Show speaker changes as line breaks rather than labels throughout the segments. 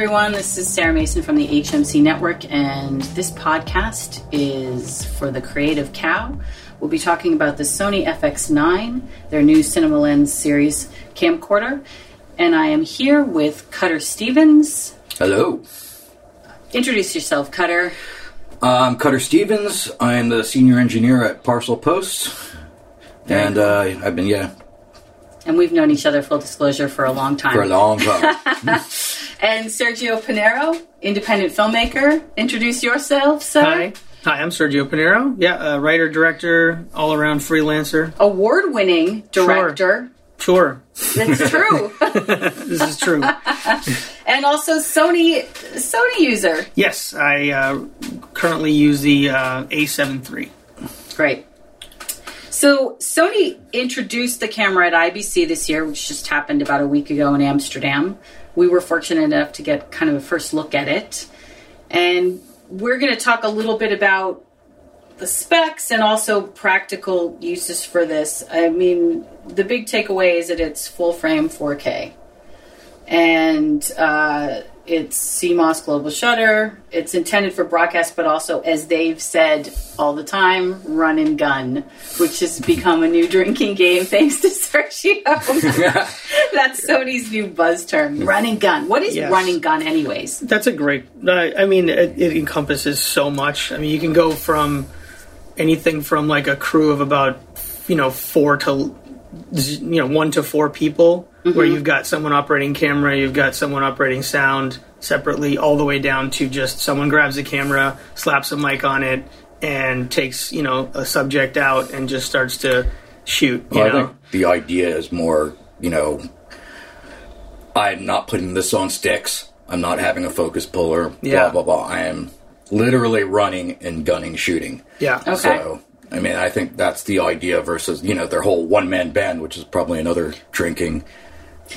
everyone. This is Sarah Mason from the HMC Network, and this podcast is for the Creative Cow. We'll be talking about the Sony FX9, their new Cinema Lens series camcorder. And I am here with Cutter Stevens.
Hello.
Introduce yourself, Cutter.
I'm Cutter Stevens. I'm the senior engineer at Parcel Post. And uh, I've been, yeah,
And we've known each other, full disclosure, for a long time.
for a long time.
and Sergio Pinheiro, independent filmmaker. Introduce yourself, sir.
Hi. Hi, I'm Sergio Pinheiro. Yeah, uh, writer, director, all around freelancer.
Award winning director.
Sure,
That's true.
this is true.
and also Sony Sony user.
yes, I uh, currently use the uh, A7 III.
Great. So Sony introduced the camera at IBC this year, which just happened about a week ago in Amsterdam. We were fortunate enough to get kind of a first look at it. And we're going to talk a little bit about the specs and also practical uses for this. I mean, the big takeaway is that it's full frame 4K. And uh, it's CMOS global shutter. It's intended for broadcast, but also, as they've said all the time, run and gun, which has become a new drinking game thanks to Sergio. That's Sony's new buzz term, run and gun. What is
Yes.
run and gun, anyways?
That's a great. I I mean, it, it encompasses so much. I mean, you can go from anything from like a crew of about you know four to you know one to four people, where mm-hmm. you've got someone operating camera, you've got someone operating sound separately, all the way down to just someone grabs a camera, slaps a mic on it, and takes you know a subject out and just starts to shoot. You
Well, I think the idea is more, you know, I'm not putting this on sticks. I'm not having a focus puller.
Yeah.
Blah blah blah. I am literally running and gunning, shooting.
yeah.
Okay.
So, I mean, I think that's the idea versus you know their whole one man band, which is probably another drinking.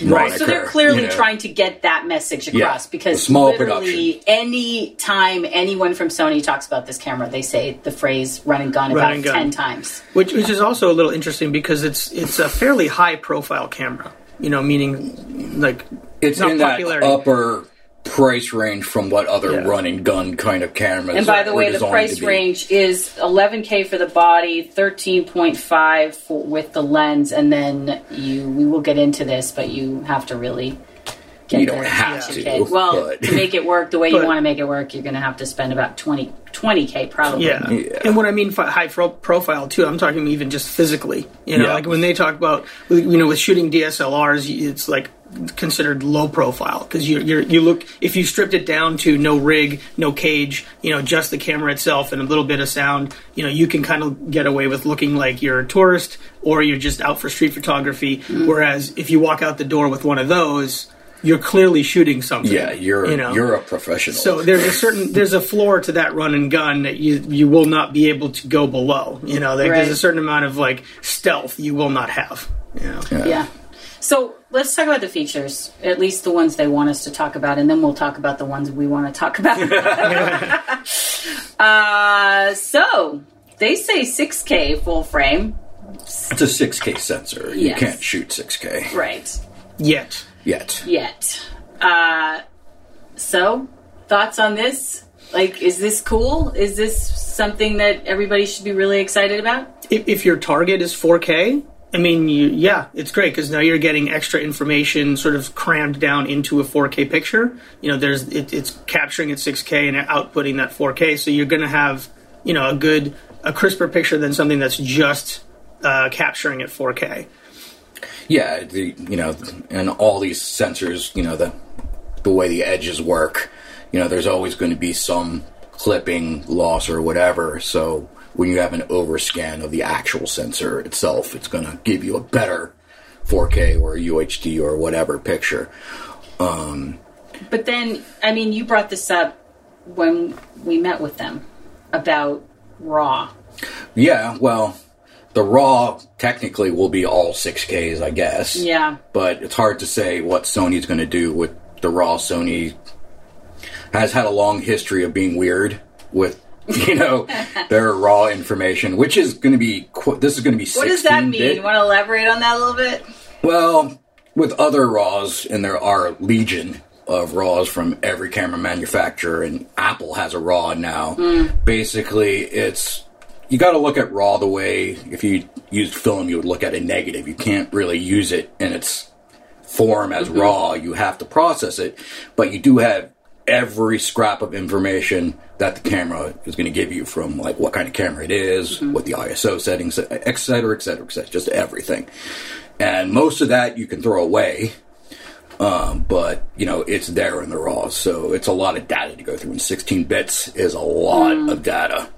Moniker,
So they're clearly
you know.
trying to get that message across
Yeah,
because
a small
literally any time anyone from Sony talks about this camera, they say the phrase "run and gun" about
and gun.
ten times.
which which is also a little interesting because it's it's a fairly high profile camera. You know, meaning like
It's
not
in that upper price range from what other
Yeah.
run and gun kind of cameras.
And by the way, the
designed
price range is 11k for the body, 13.5 for, with the lens, and then you. We will get into this, but you have to really. Get
You don't
the
have to,
kid. Well,
but-
to make it work the way you want to make it work, you're going to have to spend about 20 20k probably.
yeah.
Yeah.
And what I mean by high pro- profile too, I'm talking even just physically. You know,
Yeah.
like when they talk about you know with shooting DSLRs, it's like considered low profile because you you you look if you stripped it down to no rig, no cage, you know, just the camera itself and a little bit of sound, you know, you can kind of get away with looking like you're a tourist or you're just out for street photography. Mm. Whereas if you walk out the door with one of those, you're clearly shooting something.
Yeah, you're
you know?
you're a professional.
So there's a certain there's a floor to that run and gun that you you will not be able to go below. You know, there, there's a certain amount of like stealth you will not have. You know?
Yeah. So let's talk about the features, at least the ones they want us to talk about, and then we'll talk about the ones we want to talk about. uh, so they say 6K full frame.
it's a 6K sensor. You can't shoot 6K
Right.
Yet.
yet.
Yet. Uh, so, thoughts on this? Like, is this cool? Is this something that everybody should be really excited about?
If, if your target is 4K, I mean, you, yeah, it's great because now you're getting extra information sort of crammed down into a 4K picture. You know, there's it, it's capturing at 6K and outputting that 4K, so you're going to have you know a good a crisper picture than something that's just uh, capturing at 4K.
Yeah, the you know, and all these sensors, you know, the the way the edges work, you know, there's always going to be some clipping loss or whatever. So when you have an overscan of the actual sensor itself, it's going to give you a better 4K or UHD or whatever picture.
Um, But then, I mean, you brought this up when we met with them about RAW.
Yeah, well, the raw technically will be all 6Ks, I guess.
Yeah.
But it's hard to say what Sony's going to do with the raw. Sony has had a long history of being weird with, you know, their raw information, which is going to be, this is going to be
What does that mean?
bit.
You want to elaborate on that a little bit?
Well, with other RAWs, and there are legion of RAWs from every camera manufacturer, and Apple has a RAW now. Hmm. Basically, it's you got to look at RAW the way if you used film, you would look at a negative. You can't really use it in its form as mm-hmm. RAW. You have to process it, but you do have every scrap of information that the camera is going to give you from like what kind of camera it is, what the ISO settings, et cetera, et cetera, et cetera, just everything. And most of that you can throw away um, but you know it's there in the raw, so it's a lot of data to go through. And 16 bits is a lot of data.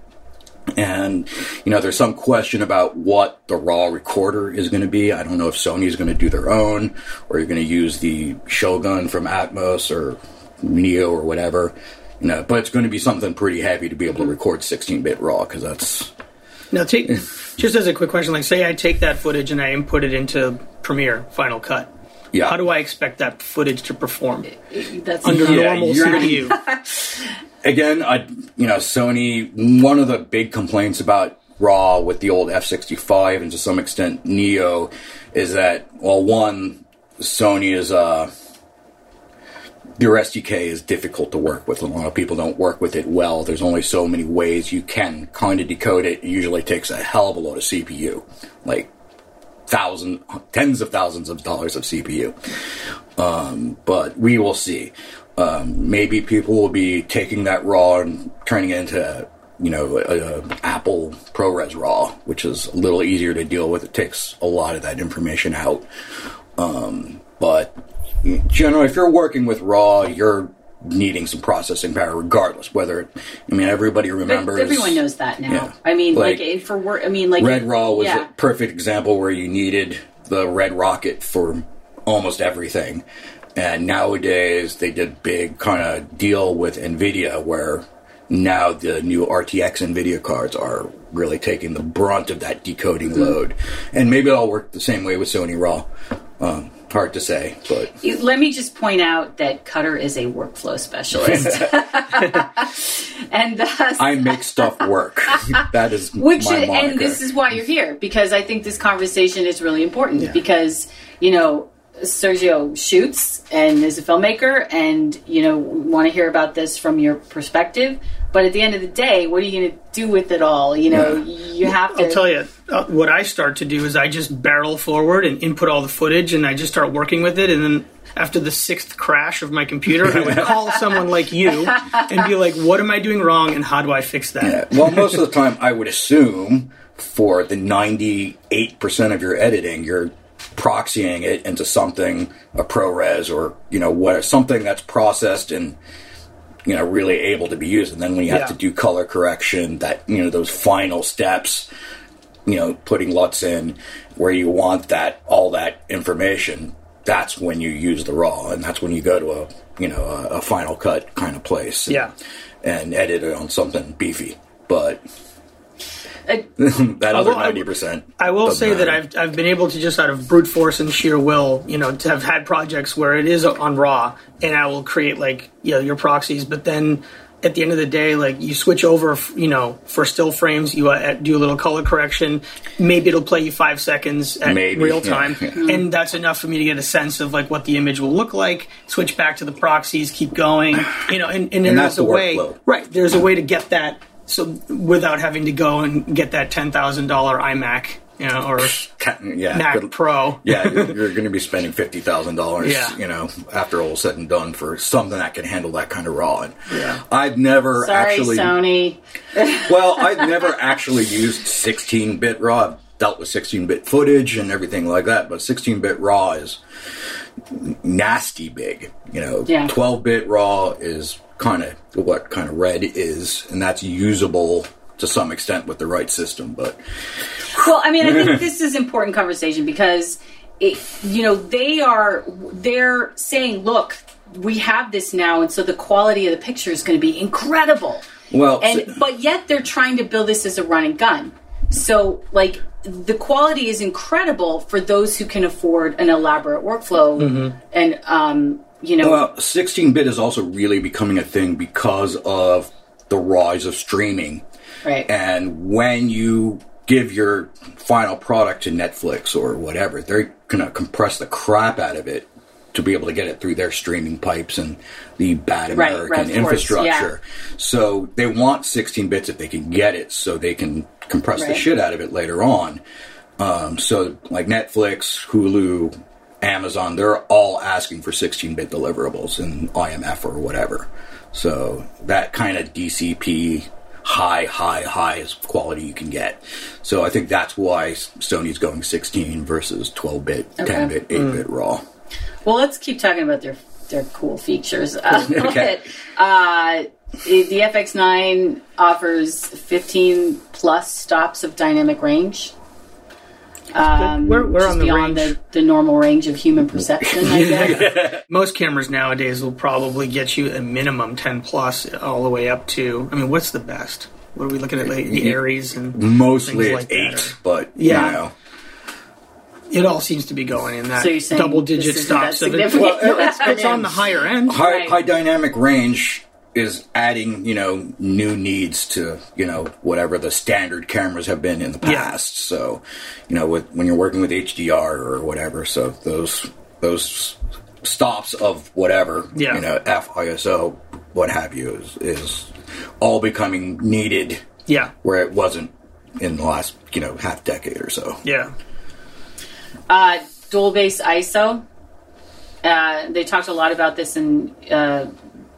And you know, there's some question about what the raw recorder is going to be. I don't know if Sony's going to do their own, or you're going to use the Shogun from Atomos or Neo or whatever. You know, but it's going to be something pretty heavy to be able to record 16-bit raw because that's
Now, take just as a quick question, like say I take that footage and I input it into Premiere Final Cut.
yeah.
How do I expect that footage to perform
That's
under
Yeah,
normal
you're
CPU?
again, I you know Sony. One of the big complaints about Raw with the old F65 and to some extent Neo is that well, one Sony is uh their SDK is difficult to work with. A lot of people don't work with it well. There's only so many ways you can kind of decode it. It usually takes a hell of a lot of CPU, like thousand, tens of thousands of dollars of CPU Um, but we will see. Um, maybe people will be taking that raw and turning it into, you know, a, a Apple ProRes raw, which is a little easier to deal with. It takes a lot of that information out. Um, but generally, if you're working with raw, you're needing some processing power, regardless. Whether I mean, everybody remembers.
Everyone knows that now.
Yeah.
I mean, like,
Like,
for work. I mean, like
Red Raw was
yeah.
a perfect example where you needed the Red Rocket for almost everything. And nowadays they did big kind of deal with Nvidia where now the new RTX Nvidia cards are really taking the brunt of that decoding
Mm-hmm.
load. And maybe it'll work the same way with Sony Raw. Um, hard to say, but
Let me just point out that Cutter is a workflow specialist, and thus,
I make stuff work. that is
which
my moniker.
and this is why you're here because I think this conversation is really important because you know Sergio shoots and is a filmmaker, and you know want to hear about this from your perspective. But at the end of the day, what are you going to do with it all? You know, you have to.
I'll tell you, uh, what I start to do is I just barrel forward and input all the footage, and I just start working with it. And then after the sixth crash of my computer, I would call someone like you and be like, "What am I doing wrong, and how do I fix that?"
Yeah. Well, most of the time, I would assume for the 98% of your editing, you're proxying it into something, a ProRes or, you know, what, something that's processed and, you know, really able to be used. And then when you have
Yeah.
to do color correction, that, you know, those final steps, you know, putting LUTs in where you want that, all that information, that's when you use the raw. And that's when you go to a, you know, a, a final cut kind of place.
Yeah.
And edit it on something beefy. But That other
will- I will-
ninety percent.
I will say that I've I've been able to just out of brute force and sheer will, you know, to have had projects where it is on raw, and I will create like you know your proxies, but then at the end of the day, like you switch over, you know, for still frames, you uh, do a little color correction. Maybe it'll play you five seconds at
Maybe,
real time,
yeah.
and that's enough for me to get a sense of like what the image will look like. Switch back to the proxies, keep going, you know, and, and then
And
there's
that's
a
the
way, right? There's a way to get that so without having to go and get that ten thousand dollar iMac, you know, or
yeah,
Mac
good-
Pro.
yeah, you're, you're going to be spending fifty thousand dollars.
Yeah.
you know, after all said and done, for something that can handle that kind of raw. And
Yeah.
I've never
sorry,
actually.
Sony.
Well, I've never actually used sixteen bit raw. I've dealt with sixteen bit footage and everything like that, but sixteen bit raw is nasty big. You know,
Yeah.
twelve bit raw is kind of what kind of red is, and that's usable to some extent with the right system, but.
Well, I mean, I think this is important conversation because, it, you know, they are they're saying, look, we have this now, and so the quality of the picture is going to be incredible.
Well,
and
so-
but yet they're trying to build this as a run and gun. So, like, the quality is incredible for those who can afford an elaborate workflow, and um, you know,
Well, 16 bit is also really becoming a thing because of the rise of streaming.
right?
And when you give your final product to Netflix or whatever, they're going to compress the crap out of it to be able to get it through their streaming pipes and the bad
Right,
American
right, course,
infrastructure. So they want 16 bits if they can get it, so they can compress the shit out of it later on. Um, so like Netflix, Hulu, Amazon, they're all asking for 16-bit deliverables in IMF or whatever. So that kind of DCP high, high, highest quality you can get. So I think that's why Sony's going 16 versus 12-bit,
Okay.
10-bit, 8-bit RAW.
Well, let's keep talking about their their cool features. Uh,
Okay.
uh, the the FX9 offers 15 plus stops of dynamic range. Um,
We're- we're
which
on the
beyond
range.
the, the normal range of human perception, I guess.
Most cameras nowadays will probably get you a minimum 10 plus all the way up to. I mean, what's the best? What are we looking at? Like the Arris and
Mostly
things
it's
like that,
8,
or-
but,
Yeah.
you know.
it all seems to be going in that
So
double digit
this isn't
stops. of it. Well, it's, it's on the higher end.
high,
Right.
high dynamic range is adding you know new needs to you know whatever the standard cameras have been in the
Yeah.
past so you know with when you're working with hdr or whatever so those those stops of whatever
Yeah.
you know f iso what have you is, is all becoming needed
Yeah,
where it wasn't in the last you know half decade or so
yeah.
Uh, dual base ISO. Uh, they talked a lot about this in uh,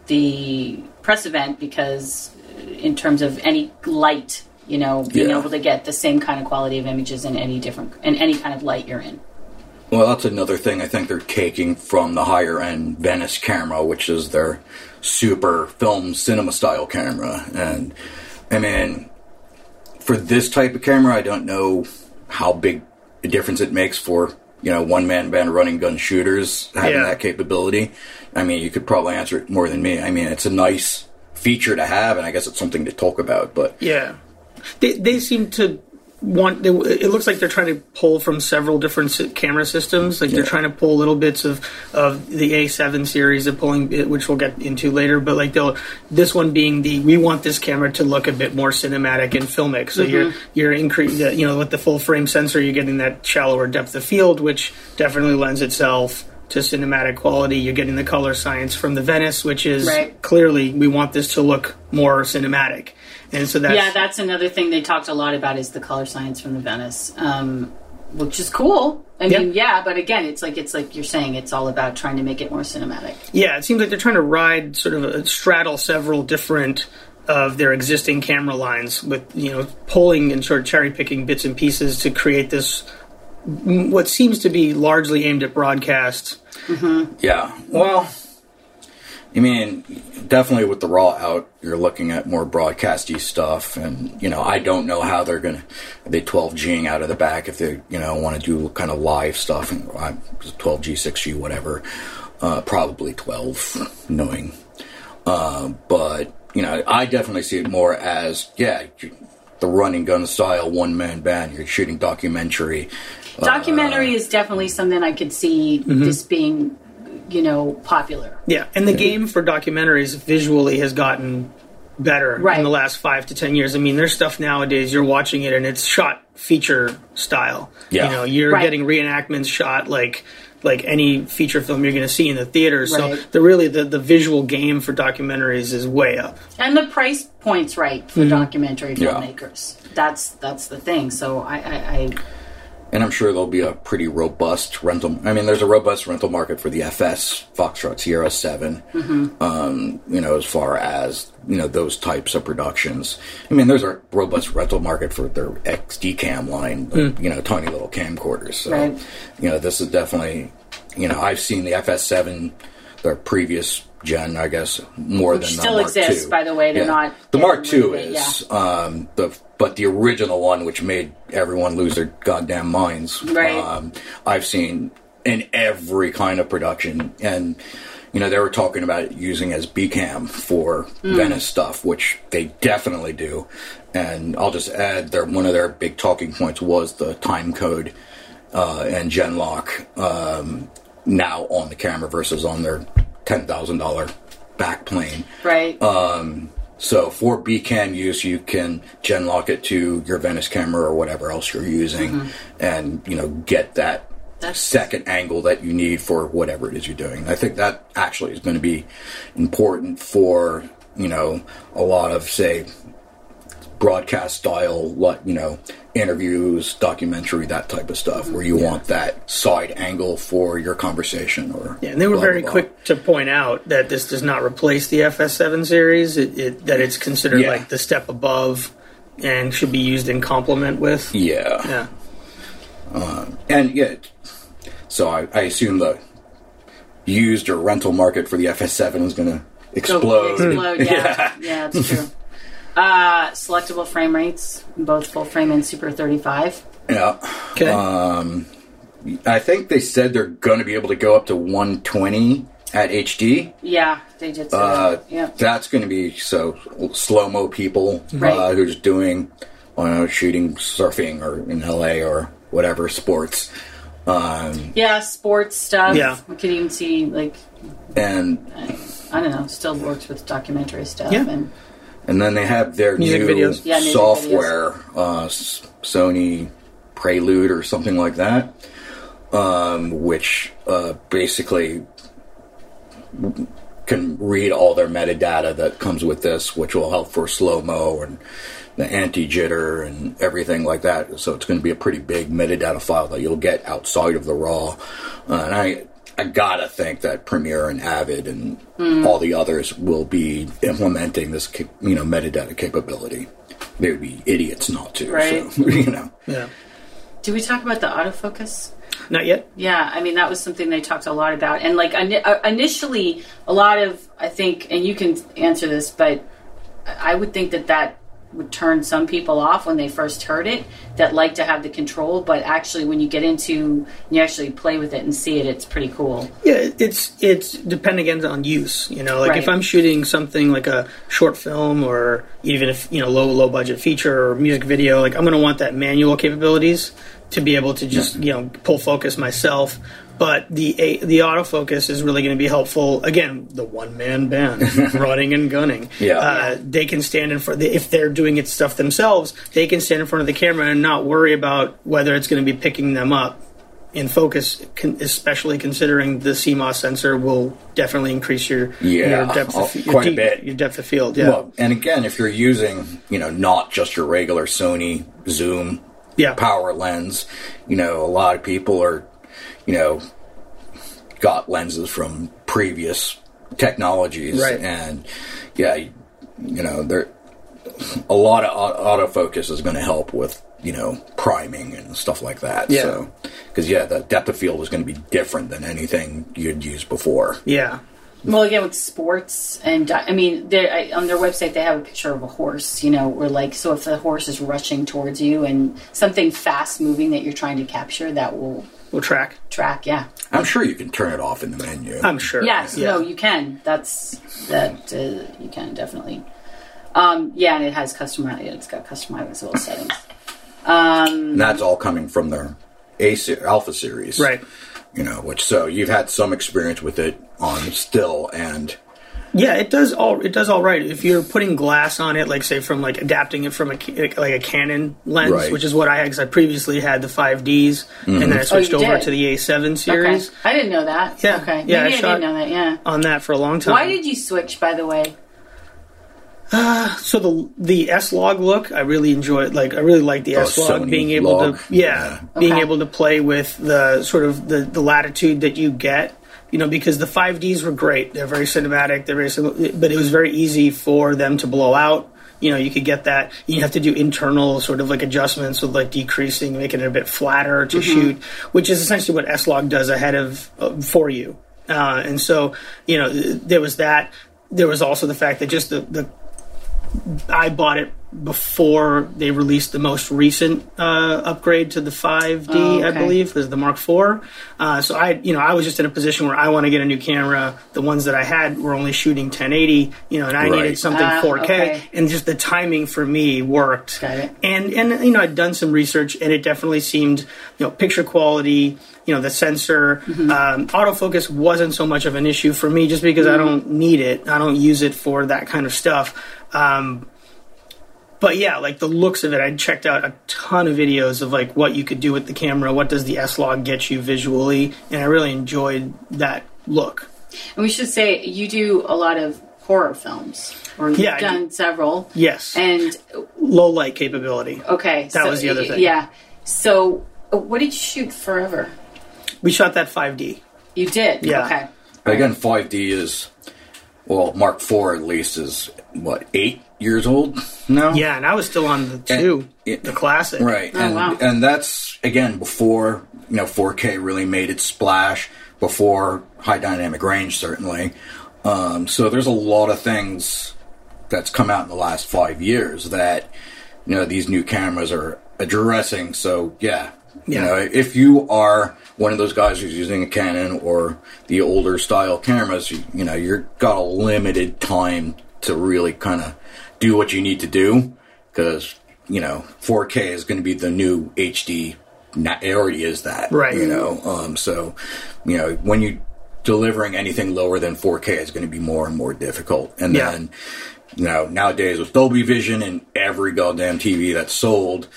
the press event because, uh, in terms of any light, you know, being
Yeah.
able to get the same kind of quality of images in any different in any kind of light you're in.
Well, that's another thing I think they're taking from the higher end Venice camera, which is their super film cinema style camera. And I mean, for this type of camera, I don't know how big a difference it makes for, you know, one man band running gun shooters having
Yeah.
that capability. I mean, you could probably answer it more than me. I mean, it's a nice feature to have, and I guess it's something to talk about, but
Yeah, they they seem to want. They, it looks like they're trying to pull from several different camera systems. Like they're trying to pull little bits of of the A7 series, of pulling eh, which we'll get into later. But like they'll this one being the we want this camera to look a bit more cinematic and filmic. So you're mm-hmm. you're increasing. You know, with the full frame sensor, you're getting that shallower depth of field, which definitely lends itself. To cinematic quality, you're getting the color science from the Venice, which is
Right.
clearly we want this to look more cinematic, and so that's
yeah, that's another thing they talked a lot about is the color science from the Venice, um, which is cool. I
Yeah.
mean, yeah, but again, it's like it's like you're saying, it's all about trying to make it more cinematic.
Yeah, it seems like they're trying to ride sort of a, straddle several different of their existing camera lines with you know pulling and sort of cherry picking bits and pieces to create this what seems to be largely aimed at broadcast.
Yeah. Well, I mean, definitely with the raw out, you're looking at more broadcasty stuff, and you know, I don't know how they're gonna they 12Ging out of the back if they you know want to do kind of live stuff and uh, 12G, 6G, whatever. Uh, probably 12, knowing. Uh, but you know, I definitely see it more as yeah, the running gun style one man band. You're shooting documentary.
Documentary is definitely something I could see
Mm-hmm.
this being, you know, popular.
Yeah, and the game for documentaries visually has gotten better
Right.
in the last five to ten years. I mean, there's stuff nowadays you're watching it and it's shot feature style.
Yeah.
You know, you're
Right.
getting reenactments shot like like any feature film you're going to see in the theater. So the really the, the visual game for documentaries is way up.
And the price point's right for documentary
Yeah.
filmmakers. That's that's the thing. So I, I, I
And I'm sure there'll be a pretty robust rental. I mean, there's a robust rental market for the FS Foxtrot Sierra 7. Um, you know, as far as you know those types of productions. I mean, there's a robust rental market for their XDCAM line. You know, tiny little camcorders. So,
Right.
you know, this is definitely. You know, I've seen the FS7, their previous gen, I guess, more
Which
than
still exists, by the way, they're not
The Mark II
rid of
um, the but the original one, which made everyone lose their goddamn minds.
Right.
Um, I've seen in every kind of production, and you know they were talking about it using as BCam for
Hmm.
Venice stuff, which they definitely do. And I'll just add, their one of their big talking points was the time code uh, and Genlock um, now on the camera versus on their ten thousand dollar backplane.
right.
So for BCam use, you can genlock it to your Venice camera or whatever else you're using, mm-hmm. and you know get that
That's-
second angle that you need for whatever it is you're doing. I think that actually is going to be important for you know a lot of say broadcast style, what you know, interviews, documentary, that type of stuff, where you want that side angle for your conversation. Or
Yeah, and they were
blah,
very
blah, blah.
quick to point out that this does not replace the FS7 series. It, it, that it's considered
Yeah.
like the step above and should be used in complement with.
Yeah.
Yeah.
Uh, and yeah, so I, I assume the used or rental market for the FS7 is going to
Go-
explode.
explode, yeah. yeah. it's true. Uh, selectable frame rates, both full frame and Super 35.
Yeah.
Okay.
Uh, I think they said they're going to be able to go up to 120 at HD.
Yeah, they did say
Uh,
that. Yeah.
That's going to be so slow mo people uh, who's doing uh, shooting surfing or in LA or whatever sports. Um,
Yeah, sports stuff.
Yeah.
We could even see, like,
and
I don't know, still works with documentary stuff.
Yeah.
And
and then they have their
Music
new
videos.
Yeah, music
software, uh, Sony Prelude or something like that, um, which uh, basically can read all their metadata that comes with this, which will help for slow mo and the anti jitter and everything like that. So it's going to be a pretty big metadata file that you'll get outside of the raw. Uh, and I, I gotta think that Premiere and Avid and all the others will be implementing this, you know, metadata capability. They would be idiots not to.
Right.
So, you know.
Yeah.
did we talk about the autofocus?
Not yet.
Yeah, I mean that was something they talked a lot about, and like uh, initially, a lot of I think, and you can answer this, but I would think that that would turn some people off when they first heard it that like to have the control, but actually when you get into you actually play with it and see it, it's pretty cool.
Yeah, it's it's depending again on use. You know, like if I'm shooting something like a short film or even if you know low low budget feature or music video, like I'm going to want that manual capabilities to be able to just you know pull focus myself. But the the autofocus is really going to be helpful. Again, the one man band running and gunning.
Yeah.
Uh, they can stand in front. If they're doing it stuff themselves, they can stand in front of the camera and not worry about whether it's going to be picking them up in focus, con- especially considering the CMOS sensor will definitely increase your
Yeah,
your depth
oh,
of, your
quite a bit.
your depth of field. Yeah,
Well, and again, if you're using, you know, not just your regular Sony zoom
yeah,
power lens, you know, a lot of people are, you know, got lenses from previous technologies,
Right.
and yeah, you know, there a lot of autofocus is going to help with you know priming and stuff like that.
Yeah.
So, because yeah, the depth of field is going to be different than anything you'd used before.
yeah,
Well, again, with sports, and I mean, they I, on their website they have a picture of a horse. You know, where like, so if the horse is rushing towards you and something fast moving that you're trying to capture, that will
we'll track.
track. Yeah,
I'm sure you can turn it off in the menu.
I'm sure.
yes,
yeah.
no, you can. That's that uh, you can definitely. Um, yeah, and it has customized. It's got customizable settings.
and that's all coming from their A se- Alpha series,
right.
You know, which so you've had some experience with it on still, and
Yeah, it does all. It does all right. If you're putting glass on it, like say from like adapting it from a like a Canon lens,
Right.
which is what I had because I previously had the 5Ds, and then mm-hmm. I switched
Oh,
over
did?
to the A7
Okay,
series
I didn't know that.
Yeah,
okay,
yeah, I
maybe I,
shot-
didn't know that. Yeah.
on that for a long time.
Why did you switch? By the way.
Uh, so the the S log look, I really enjoyed. Like I really like the
Oh,
S log being able
log.
to, yeah, being
Okay.
able to play with the sort of the the latitude that you get. You know, because the 5Ds were great. They're very cinematic. They're very, sim- but it was very easy for them to blow out. You know, you could get that. You have to do internal sort of like adjustments with like decreasing, making it a bit flatter to shoot, which is essentially what S log does ahead of uh, for you. Uh, and so, you know, there was that. There was also the fact that just the, the I bought it before they released the most recent uh, upgrade to the 5D,
Oh,
I believe, is the Mark IV. Uh, so I, you know, I was just in a position where I want to get a new camera. The ones that I had were only shooting 1080, you know, and I
Right.
needed something
Ah,
4K,
okay.
and just the timing for me worked.
Got it.
And and you know, I'd done some research, and it definitely seemed, you know, picture quality. You know, the sensor,
Mm-hmm.
um, autofocus wasn't so much of an issue for me, just because
Mm-hmm.
I don't need it. I don't use it for that kind of stuff. Um, but yeah, like the looks of it, I checked out a ton of videos of like what you could do with the camera, what does the S log get you visually, and I really enjoyed that look.
And we should say you do a lot of horror films, or you've
Yeah, I
done several.
Yes,
And
low light capability.
okay,
That
so-
was the other thing.
Yeah. So, uh, what did you shoot forever?
We shot that 5D.
You did.
Yeah.
Okay.
Again, 5D is, well, Mark IV at least is, what, eight years old now?
Yeah, and I was still on the two,
it-
the classic.
Right.
Oh,
and,
wow.
and that's, again, before, you know, 4K really made its splash, before high dynamic range, certainly. Um, so there's a lot of things that's come out in the last five years that, you know, these new cameras are addressing. So, yeah. You know, if you are one of those guys who's using a Canon or the older style cameras, you, you know, you're got a limited time to really kind of do what you need to do because you know 4K is going to be the new HD. na- It already is that,
Right.
You know, um, so you know when you delivering anything lower than 4K is going to be more and more difficult, and
Yeah.
then you know nowadays with Dolby Vision and every goddamn TV that's sold.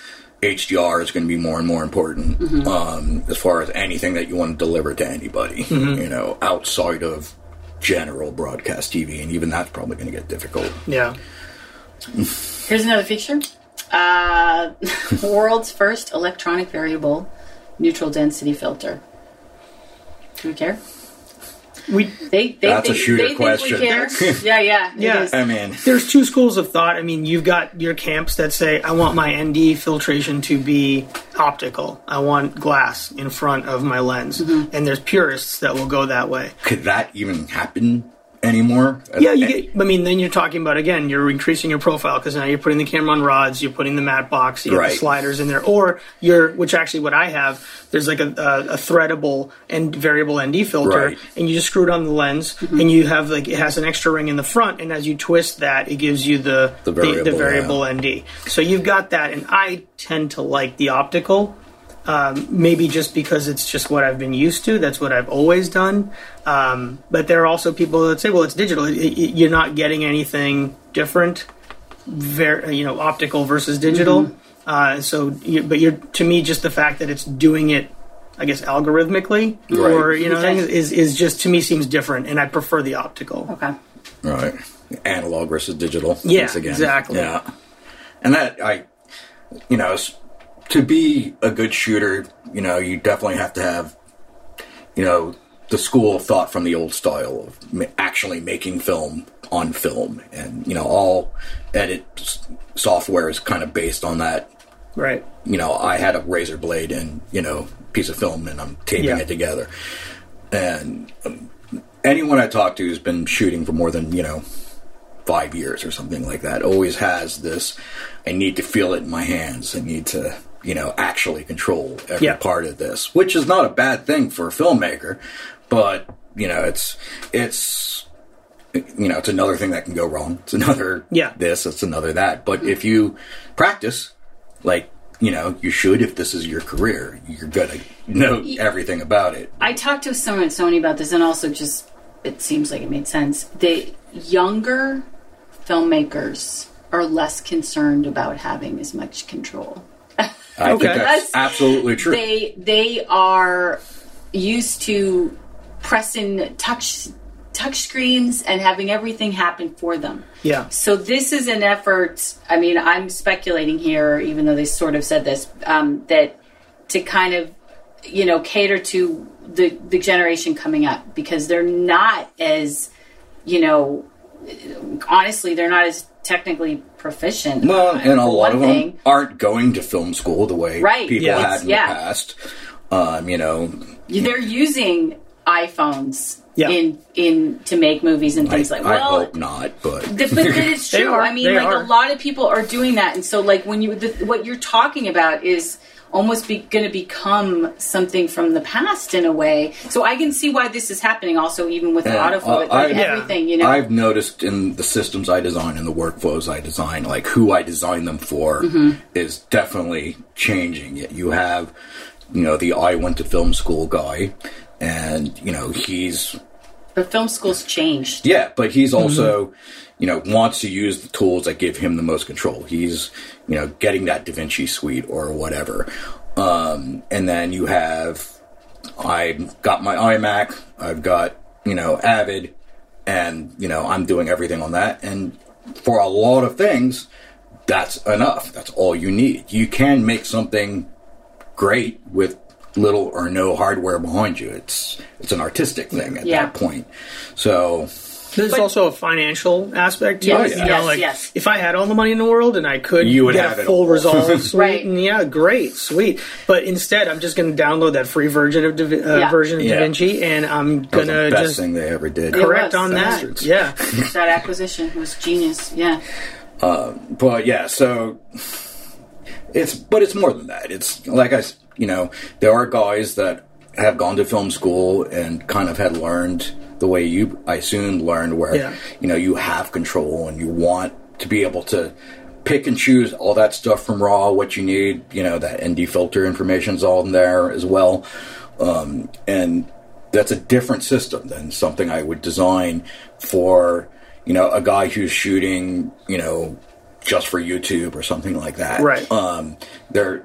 HDR is going to be more and more important um, as far as anything that you want to deliver to anybody, you know, outside of general broadcast TV, and even that's probably going to get difficult.
Yeah.
Here's another feature. Uh, world's first electronic variable neutral density filter. Do we care?
We
They, they
That's a
think,
shooter
they
question.
Think we care. yeah, yeah,
Yeah.
I mean,
there's two schools of thought. I mean, you've got your camps that say, I want my ND filtration to be optical. I want glass in front of my lens.
Mm-hmm.
And there's purists that will go that way.
could that even happen anymore?
Yeah, you get, I mean, then you're talking about, again, you're increasing your profile because now you're putting the camera on rods, you're putting the matte box, you have the sliders in there, or you're, which actually what I have, there's like a, a, a threadable and variable ND filter,
Right.
and you just screw it on the lens, mm-hmm. and you have like, it has an extra ring in the front, and as you twist that, it gives you the,
The
the,
variable,
the variable ND. So you've got that, and I tend to like the optical. Um, maybe just because it's just what I've been used to. That's what I've always done. Um, but there are also people that say, "Well, it's digital. It- it- you're not getting anything different. Ver- you know, optical versus digital. Uh, so, you, but you're to me just the fact that it's doing it, I guess, algorithmically, or you know,
Okay.
is is just to me seems different, and I prefer the optical.
Okay.
right, analog versus digital.
Yeah,
once again.
exactly.
Yeah, and that I, you know, s- to be a good shooter, you know, you definitely have to have, you know, the school of thought from the old style of actually making film on film, and you know, all edit software is kind of based on that
Right.
you know, I had a razor blade and, you know, piece of film and I'm taping
Yeah.
it together. And um, anyone I talk to who's been shooting for more than, you know, five years or something like that always has this I need to feel it in my hands. I need to, you know, actually control every
Yeah.
part of this, which is not a bad thing for a filmmaker, but, you know, it's, it's, you know, it's another thing that can go wrong. It's another
Yeah.
this, it's another that. But if you practice, like, you know, you should if this is your career, you're gonna know everything about it.
I talked to someone at Sony about this, and also just it seems like it made sense. The younger filmmakers are less concerned about having as much control.
I
Okay.
think that's
That's-
absolutely true.
They they are used to pressing touch touch screens and having everything happen for them.
Yeah.
So this is an effort. I mean, I'm speculating here, even though they sort of said this, um, that to kind of, you know, cater to the the generation coming up because they're not as, you know, honestly, they're not as technically proficient.
well, and a lot
one
of them aren't going to film school the way
Right.
people
Yeah.
had in
Yeah.
the past. Um, you know,
they're using iPhones
Yeah.
in in to make movies and
I,
things like. That.
I
Well,
hope not, but
The- but it's true.
are.
I mean,
They
like
are.
a lot of people are doing that, and so like when you the, what you're talking about is almost be, going to become something from the past in a way. So I can see why this is happening. Also, even with
And,
autofocus,
uh,
like
I-
everything, you know.
I've noticed in the systems I design and the workflows I design, like who I design them for
Mm-hmm.
is definitely changing. You have, you know, the I went to film school guy, and you know he's
But film school's changed.
Yeah, but he's also, you know, wants to use the tools that give him the most control. He's, you know, getting that DaVinci suite or whatever. Um, and then you have, I got my iMac, I've got, you know, Avid, and, you know, I'm doing everything on that. And for a lot of things, that's enough. That's all you need. You can make something great with little or no hardware behind you. It's it's an artistic thing at
Yeah.
that point. So
There's
But-
also a financial aspect to
Yes,
it. You
yeah.
know, like
yes.
if I had all the money in the world and I could
You would
get
have
a full
all.
resolve suite,
Right.
and yeah, great, sweet. But instead, I'm just going to download that free version of Davi- uh,
Yeah.
version of
Yeah.
DaVinci, and I'm
that was
gonna
the best
just
thing they ever did.
Correct
was.
on that.
Bastards.
Yeah,
that acquisition was genius. Yeah.
But yeah, so it's but it's more than that. It's like I, s- you know, there are guys that have gone to film school and kind of had learned the way you, I soon learned where
Yeah.
you know you have control and you want to be able to pick and choose all that stuff from raw what you need you know that nd filter information's all in there as well um, and that's a different system than something i would design for you know a guy who's shooting you know just for youtube or something like that
Right.
um, they're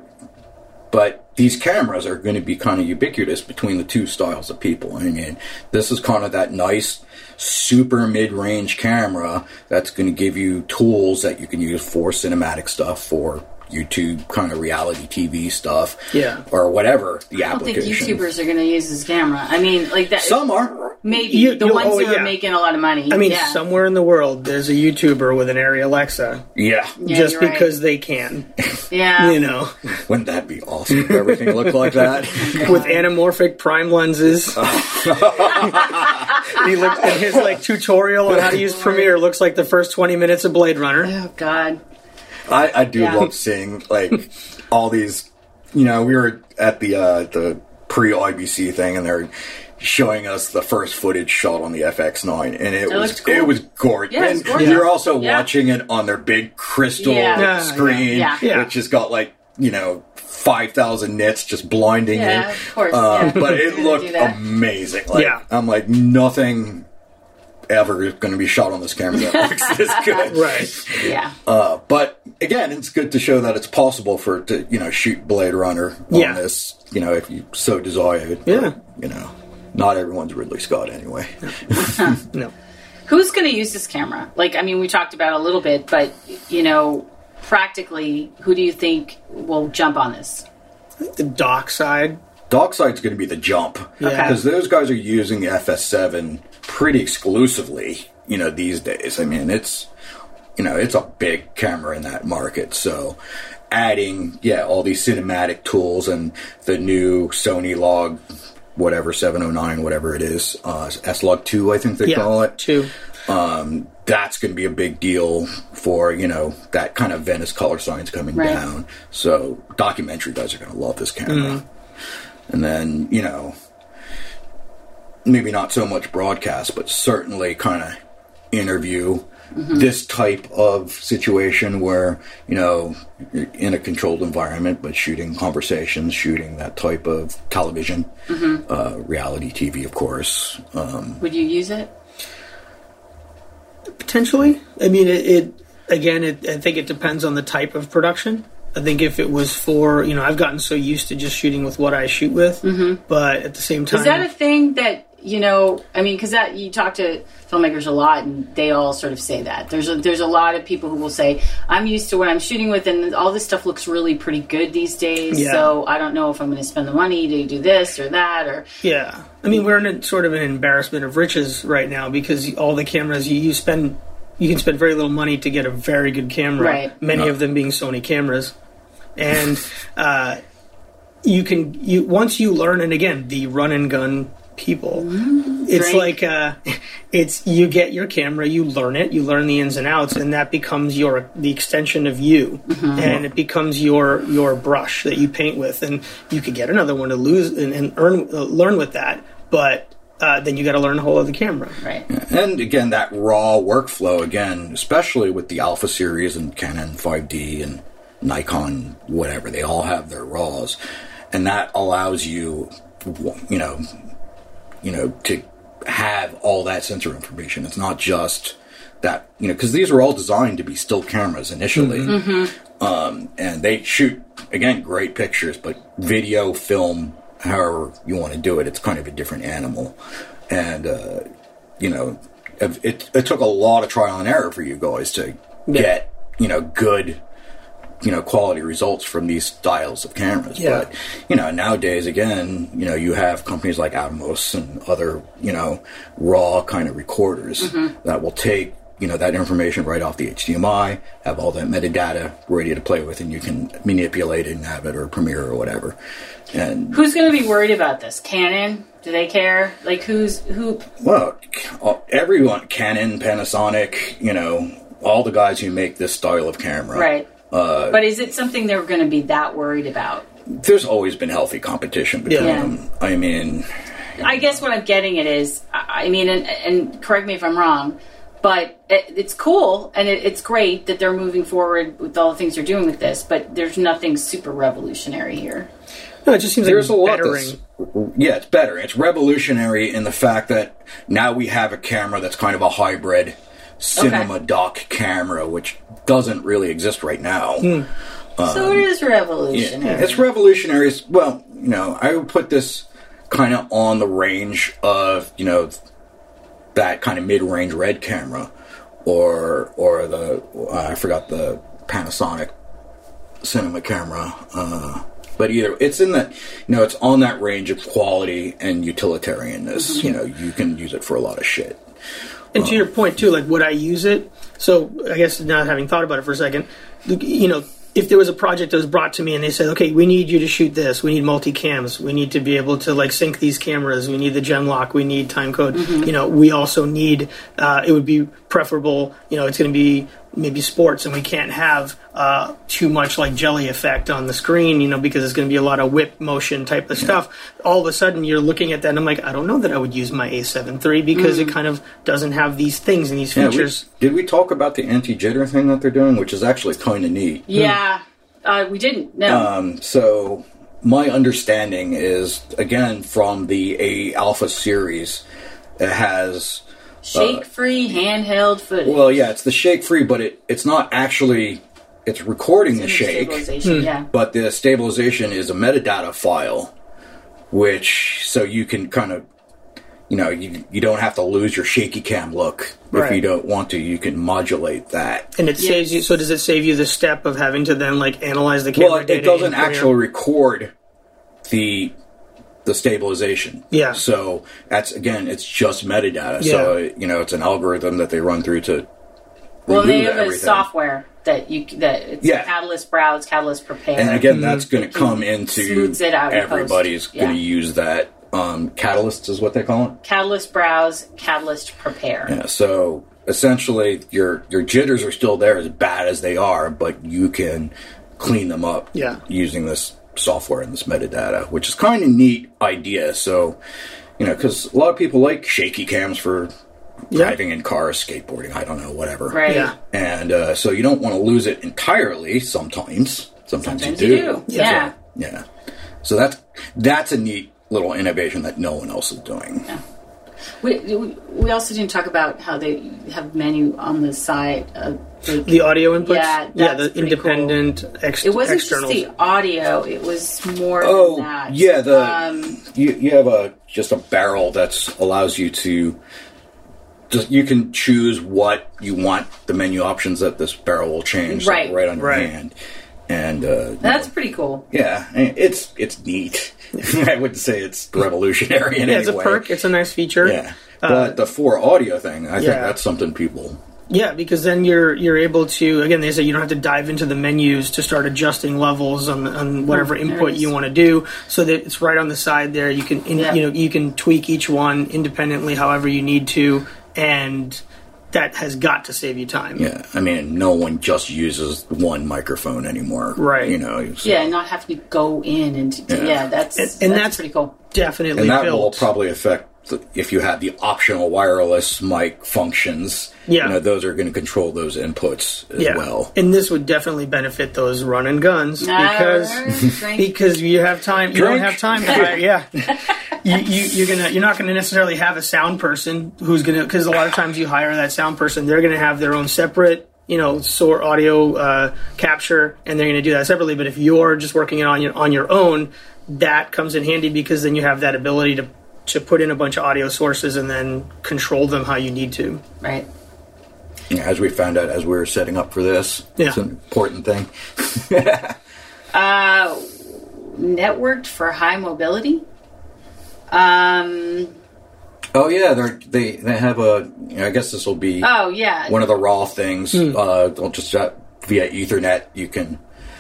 but these cameras are going to be kind of ubiquitous between the two styles of people. I mean, this is kind of that nice, super mid range camera that's going to give you tools that you can use for cinematic stuff, for YouTube kind of reality TV stuff,
Yeah.
or whatever the
I don't think
application.
YouTubers are going to use this camera. I mean, like that.
Some are.
maybe
You-
the
you-
ones
oh,
who
yeah.
are making a lot of money.
I mean,
yeah.
somewhere in the world, there's a YouTuber with an Arri Alexa,
Yeah.
Yeah,
just
you're right.
because they can.
yeah,
You know,
Wouldn't that be awesome if everything looked like that?
with anamorphic prime lenses. he looked at his like tutorial on how to use Premiere. Looks like the first 20 minutes of Blade Runner.
Oh God.
I, I do
Yeah.
love seeing like all these. You know, we were at the uh, the pre IBC thing, and they're showing us the first footage shot on the FX9, and it, was
cool.
it was gorgeous.
Yeah, it's
and
gorgeous.
you're also
Yeah.
watching it on their big crystal
Yeah.
Yeah,
screen,
yeah.
Yeah.
which has got like you know five thousand nits just blinding
Yeah,
you.
of course,
Uh,
yeah.
But it looked amazing. Like,
Yeah.
I'm like nothing ever going to be shot on this camera that looks this good.
Right.
Yeah.
Uh, but again, it's good to show that it's possible for to you know shoot Blade Runner on
Yeah.
this. You know, if you so desire. But,
Yeah.
you know, not everyone's Ridley Scott anyway.
No.
Who's going to use this camera? Like, I mean, we talked about it a little bit, but you know, practically, who do you think will jump on this?
The doc side.
Dockside's going to be the jump
Yeah.
because those guys are using the FS7 pretty exclusively. You know, these days. I mean, it's you know it's a big camera in that market. So adding yeah all these cinematic tools and the new Sony Log whatever 709 whatever it is uh, S Log 2 I think they
Yeah.
call it
Two.
that's going to be a big deal for you know that kind of Venice color science coming
Right.
down. So documentary guys are going to love this camera. And then you know maybe not so much broadcast, but certainly kind of interview. This type of situation where you know you're in a controlled environment, but shooting conversations, shooting that type of television, uh, reality TV, of course. Um,
Would you use it?
Potentially. I mean, it, it again, it, I think it depends on the type of production. I think if it was for, you know, I've gotten so used to just shooting with what I shoot with, mm-hmm. but at the same time,
Is that a thing that you know? I mean, because that you talk to filmmakers a lot, and they all sort of say that. There's a, there's a lot of people who will say, "I'm used to what I'm shooting with, and all this stuff looks really pretty good these days.
Yeah.
So I don't know if I'm going to spend the money to do this or that or."
Yeah, I mean we're in a sort of an embarrassment of riches right now because all the cameras you, you spend, you can spend very little money to get a very good camera.
Right.
Many of them being Sony cameras, and uh, you can you once you learn, and again the run and gun people, it's
Drink.
like uh, it's you get your camera, you learn it, you learn the ins and outs, and that becomes your the extension of you, and it becomes your your brush that you paint with, and you could get another one to lose and, and earn uh, learn with that, but uh, then you got to learn a whole other camera.
Right.
And again, that raw workflow, again, especially with the Alpha series and Canon 5D and Nikon, whatever, they all have their RAWs. And that allows you, you know, you know, to have all that sensor information. It's not just that you know because these were all designed to be still cameras initially, um, and they shoot again great pictures, but video, film, however you want to do it, it's kind of a different animal, and uh, you know it, it took a lot of trial and error for you guys to get you know good you know quality results from these styles of cameras
Yeah.
but you know nowadays again you know you have companies like Atomos and other you know raw kind of recorders mm-hmm. that will take you know that information right off the HDMI have all that metadata ready to play with and you can manipulate it and have it or Premiere or whatever and
Who's going to be worried about this? Canon? Do they care? Like who's who?
Well, everyone, Canon, Panasonic, you know, all the guys who make this style of camera.
Right.
Uh,
but is it something they're going to be that worried about?
There's always been healthy competition between
Yeah.
them. I mean,
I guess what I'm getting at is, I I mean, and, and correct me if I'm wrong, but it, it's cool and it, it's great that they're moving forward with all the things they're doing with this. But there's nothing super revolutionary here.
No, it just seems
there's a
like
lot
bettering.
that's, yeah, it's better. It's revolutionary in the fact that now we have a camera that's kind of a hybrid cinema doc camera, which doesn't really exist right now.
so it is revolutionary.
Yeah, it's revolutionary. Well, you know, I would put this kind of on the range of you know that kind of mid-range red camera, or or the uh, I forgot the Panasonic cinema camera. Uh, but either it's in that you know it's on that range of quality and utilitarianness. You know, you can use it for a lot of shit.
And to your point too, like would I use it? So I guess not having thought about it for a second, you know, if there was a project that was brought to me and they said, okay, we need you to shoot this, we need multi cams, we need to be able to like sync these cameras, we need the genlock, we need time code. You know, we also need. Uh, it would be preferable. You know, it's going to be maybe sports, and we can't have uh, too much like jelly effect on the screen. You know, because it's going to be a lot of whip motion type of stuff. All of a sudden, you're looking at that, and I'm like, I don't know that I would use my A7 III because it kind of doesn't have these things and these
Yeah, we-
features.
did we talk about the anti-jitter thing that they're doing, which is actually kind of neat?
yeah, uh, we didn't. No.
Um, so my understanding is again from the A Alpha series, it has
Shake uh, free handheld footage.
well, yeah, it's the shake free, but it it's not actually it's recording the
And
shake,
stabilization, hmm. Yeah.
but the stabilization is a metadata file, which so you can kind of. You know, you, you don't have to lose your shaky cam look if
Right.
you don't want to. You can modulate that.
And it saves you. So does it save you the step of having to then like analyze the camera
Well, it
data?
doesn't
in Premiere?
actually record the the stabilization.
Yeah.
So that's again, it's just metadata.
Yeah.
So you know, it's an algorithm that they run through to.
Well, they
remove
have a software that you that it's
Yeah.
Catalyst browse, Catalyst prepare.
And again, that's going to come into
it out in post.
everybody's going
Yeah.
to use that. Um, Catalyst is what they call it.
Catalyst browse, Catalyst prepare.
Yeah, so essentially, your your jitters are still there as bad as they are, but you can clean them up
Yeah.
using this software in this metadata, which is kind of neat idea. So, you know, because a lot of people like shaky cams for
Yeah.
driving in cars, skateboarding, I don't know, whatever.
Right.
Yeah.
And uh, so you don't want to lose it entirely. Sometimes, sometimes,
Sometimes
you
you
do.
do. Yeah.
Yeah. So that's that's a neat little innovation that no one else is doing.
We, we we also didn't talk about how they have menu on the side. Of the,
The audio inputs.
Yeah,
yeah. The
pretty
independent ex-
it wasn't
externals.
just the audio; it was more
Oh,
than that.
yeah, the
um,
you you have a just a barrel that allows you to just you can choose what you want the menu options that this barrel will change
Right.
right on your
Right.
hand. And uh,
that's pretty cool.
yeah, it's it's neat. I wouldn't say it's revolutionary in
yeah,
any
it's a
way.
perk. It's a nice feature.
Yeah, uh, but the four audio thing, I think that's something people.
Yeah, because then you're you're able to again they say you don't have to dive into the menus to start adjusting levels on, on whatever
Oh,
input
it is.
you want to do, so that it's right on the side there. You can in,
Yeah.
you know you can tweak each one independently however you need to, and that has got to save you time.
Yeah, I mean, no one just uses one microphone anymore,
Right.
You know, so-
Yeah, and not having to go in and yeah,
Yeah.
that's
And- and
that's,
that's-
pretty cool.
Definitely
and that will probably affect th- if you have the optional wireless mic functions,
Yeah.
you know, those are going to control those inputs as
yeah.
well.
And this would definitely benefit those run and guns because
Drink.
because you have time. You don't have time to hire. Yeah, you, you you're gonna you're not gonna necessarily have a sound person who's gonna because a lot of times you hire that sound person, they're gonna have their own separate you know sort audio uh, capture, and they're gonna do that separately. But if you're just working it on your on your own, that comes in handy because then you have that ability to to put in a bunch of audio sources and then control them how you need to.
right.
You as we found out as we were setting up for this,
Yeah.
it's an important thing.
Uh, networked for high mobility. Um.
Oh yeah, they're, they they have a. You know, I guess this will be
Oh yeah,
one of the raw things. Uh, they'll just uh, via Ethernet, you can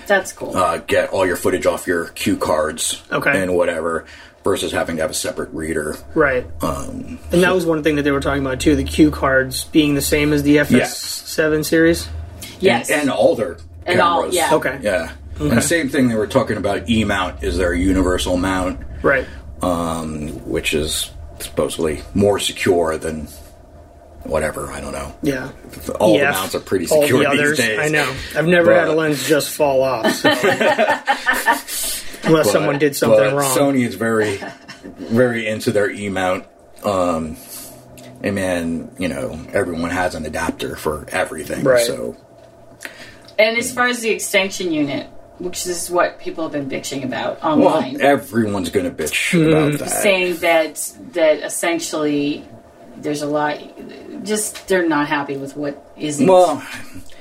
that's cool.
uh, get all your footage off your cue cards
Okay.
and whatever, versus having to have a separate reader.
Right.
Um,
And that was one thing that they were talking about too. The cue cards being the same as the FS7 series.
yes.
and, and all their
And all-
cameras.
yeah.
Okay.
Yeah. And the same thing they were talking about E mount is their universal mount,
Right.
um, which is supposedly more secure than whatever. I don't know.
Yeah.
All
EF,
the mounts are pretty
all
secure
the others.
these days.
I know. I've never had a lens just fall off. so. Unless
But-
someone did something
but
wrong.
Sony is very, very into their E mount. Um, and man, you know, everyone has an adapter for everything.
Right.
So
and as far as the extension unit, which is what people have been bitching about
well,
online,
everyone's going to bitch
Hmm.
about that.
saying that that essentially there's a lot. Just they're not happy with what isn't
Well,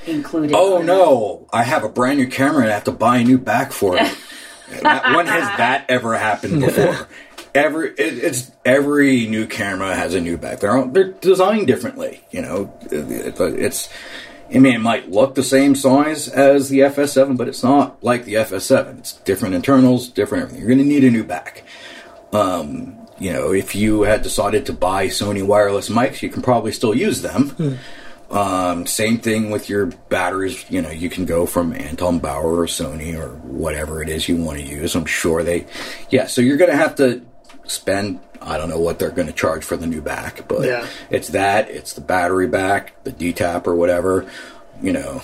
included.
Oh no! I have a brand new camera and I have to buy a new back for it. When has that ever happened before? Every it, it's every new camera has a new back. They're all, they're designed differently. You know, It- it- it's. I mean, it might look the same size as the FS7, but it's not like the FS7. It's different internals, different everything. You're going to need a new back. Um, you know, if you had decided to buy Sony wireless mics, you can probably still use them. Um, same thing with your batteries. You know, you can go from Anton Bauer or Sony or whatever it is you want to use. I'm sure they, yeah. So you're going to have to spend. I don't know what they're going to charge for the new back, but
Yeah.
it's that. It's the battery back, the DTAP or whatever. You know,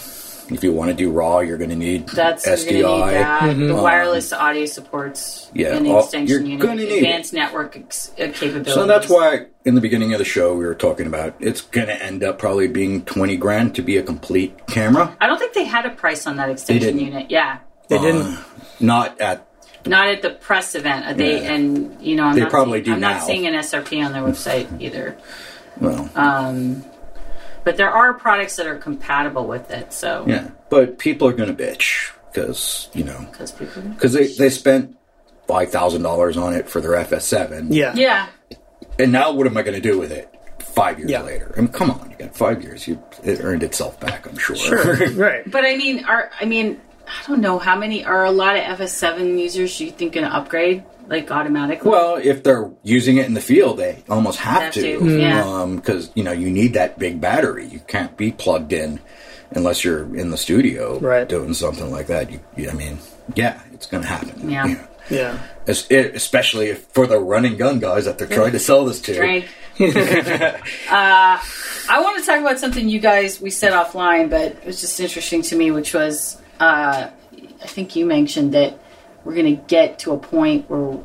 if you want to do RAW, you're going to need
That's you're
SDI.
gonna need that.
Mm-hmm.
The wireless audio supports
Yeah,
and
all-
extension
you're
unit,
gonna need it.
advanced network ex- uh, capabilities.
So that's why in the beginning of the show we were talking about it's going to end up probably being 20 grand to be a complete camera.
I don't think they had a price on that extension unit. Yeah,
they didn't.
Uh, not at
not at the press event. They
Yeah.
and you know I'm
They
not
probably
seeing,
do
I'm not seeing an SRP on their website either.
well,
Um, but there are products that are compatible with it. So
yeah. But people are going to bitch because you know
because people.
because they they spent five thousand dollars on it for their FS7.
Yeah.
Yeah,
And now what am I going to do with it? Five years
Yeah.
later. I mean, come on, you got five years. You it earned itself back. I'm sure.
Sure. right.
but I mean, are I mean, I don't know how many are a lot of FS7 users. You think going to upgrade like automatically?
Well, if they're using it in the field, they almost have,
Have
to,
to, yeah.
because you know you need that big battery. You can't be plugged in unless you're in the studio
Right.
doing something like that. You, you- I mean, yeah, it's going to happen.
Yeah.
Yeah.
Es- it- especially if for the running gun guys that they're trying to sell this to.
Drink. uh, I want to talk about something you guys we said offline, but it was just interesting to me, which was uh, I think you mentioned that we're going to get to a point where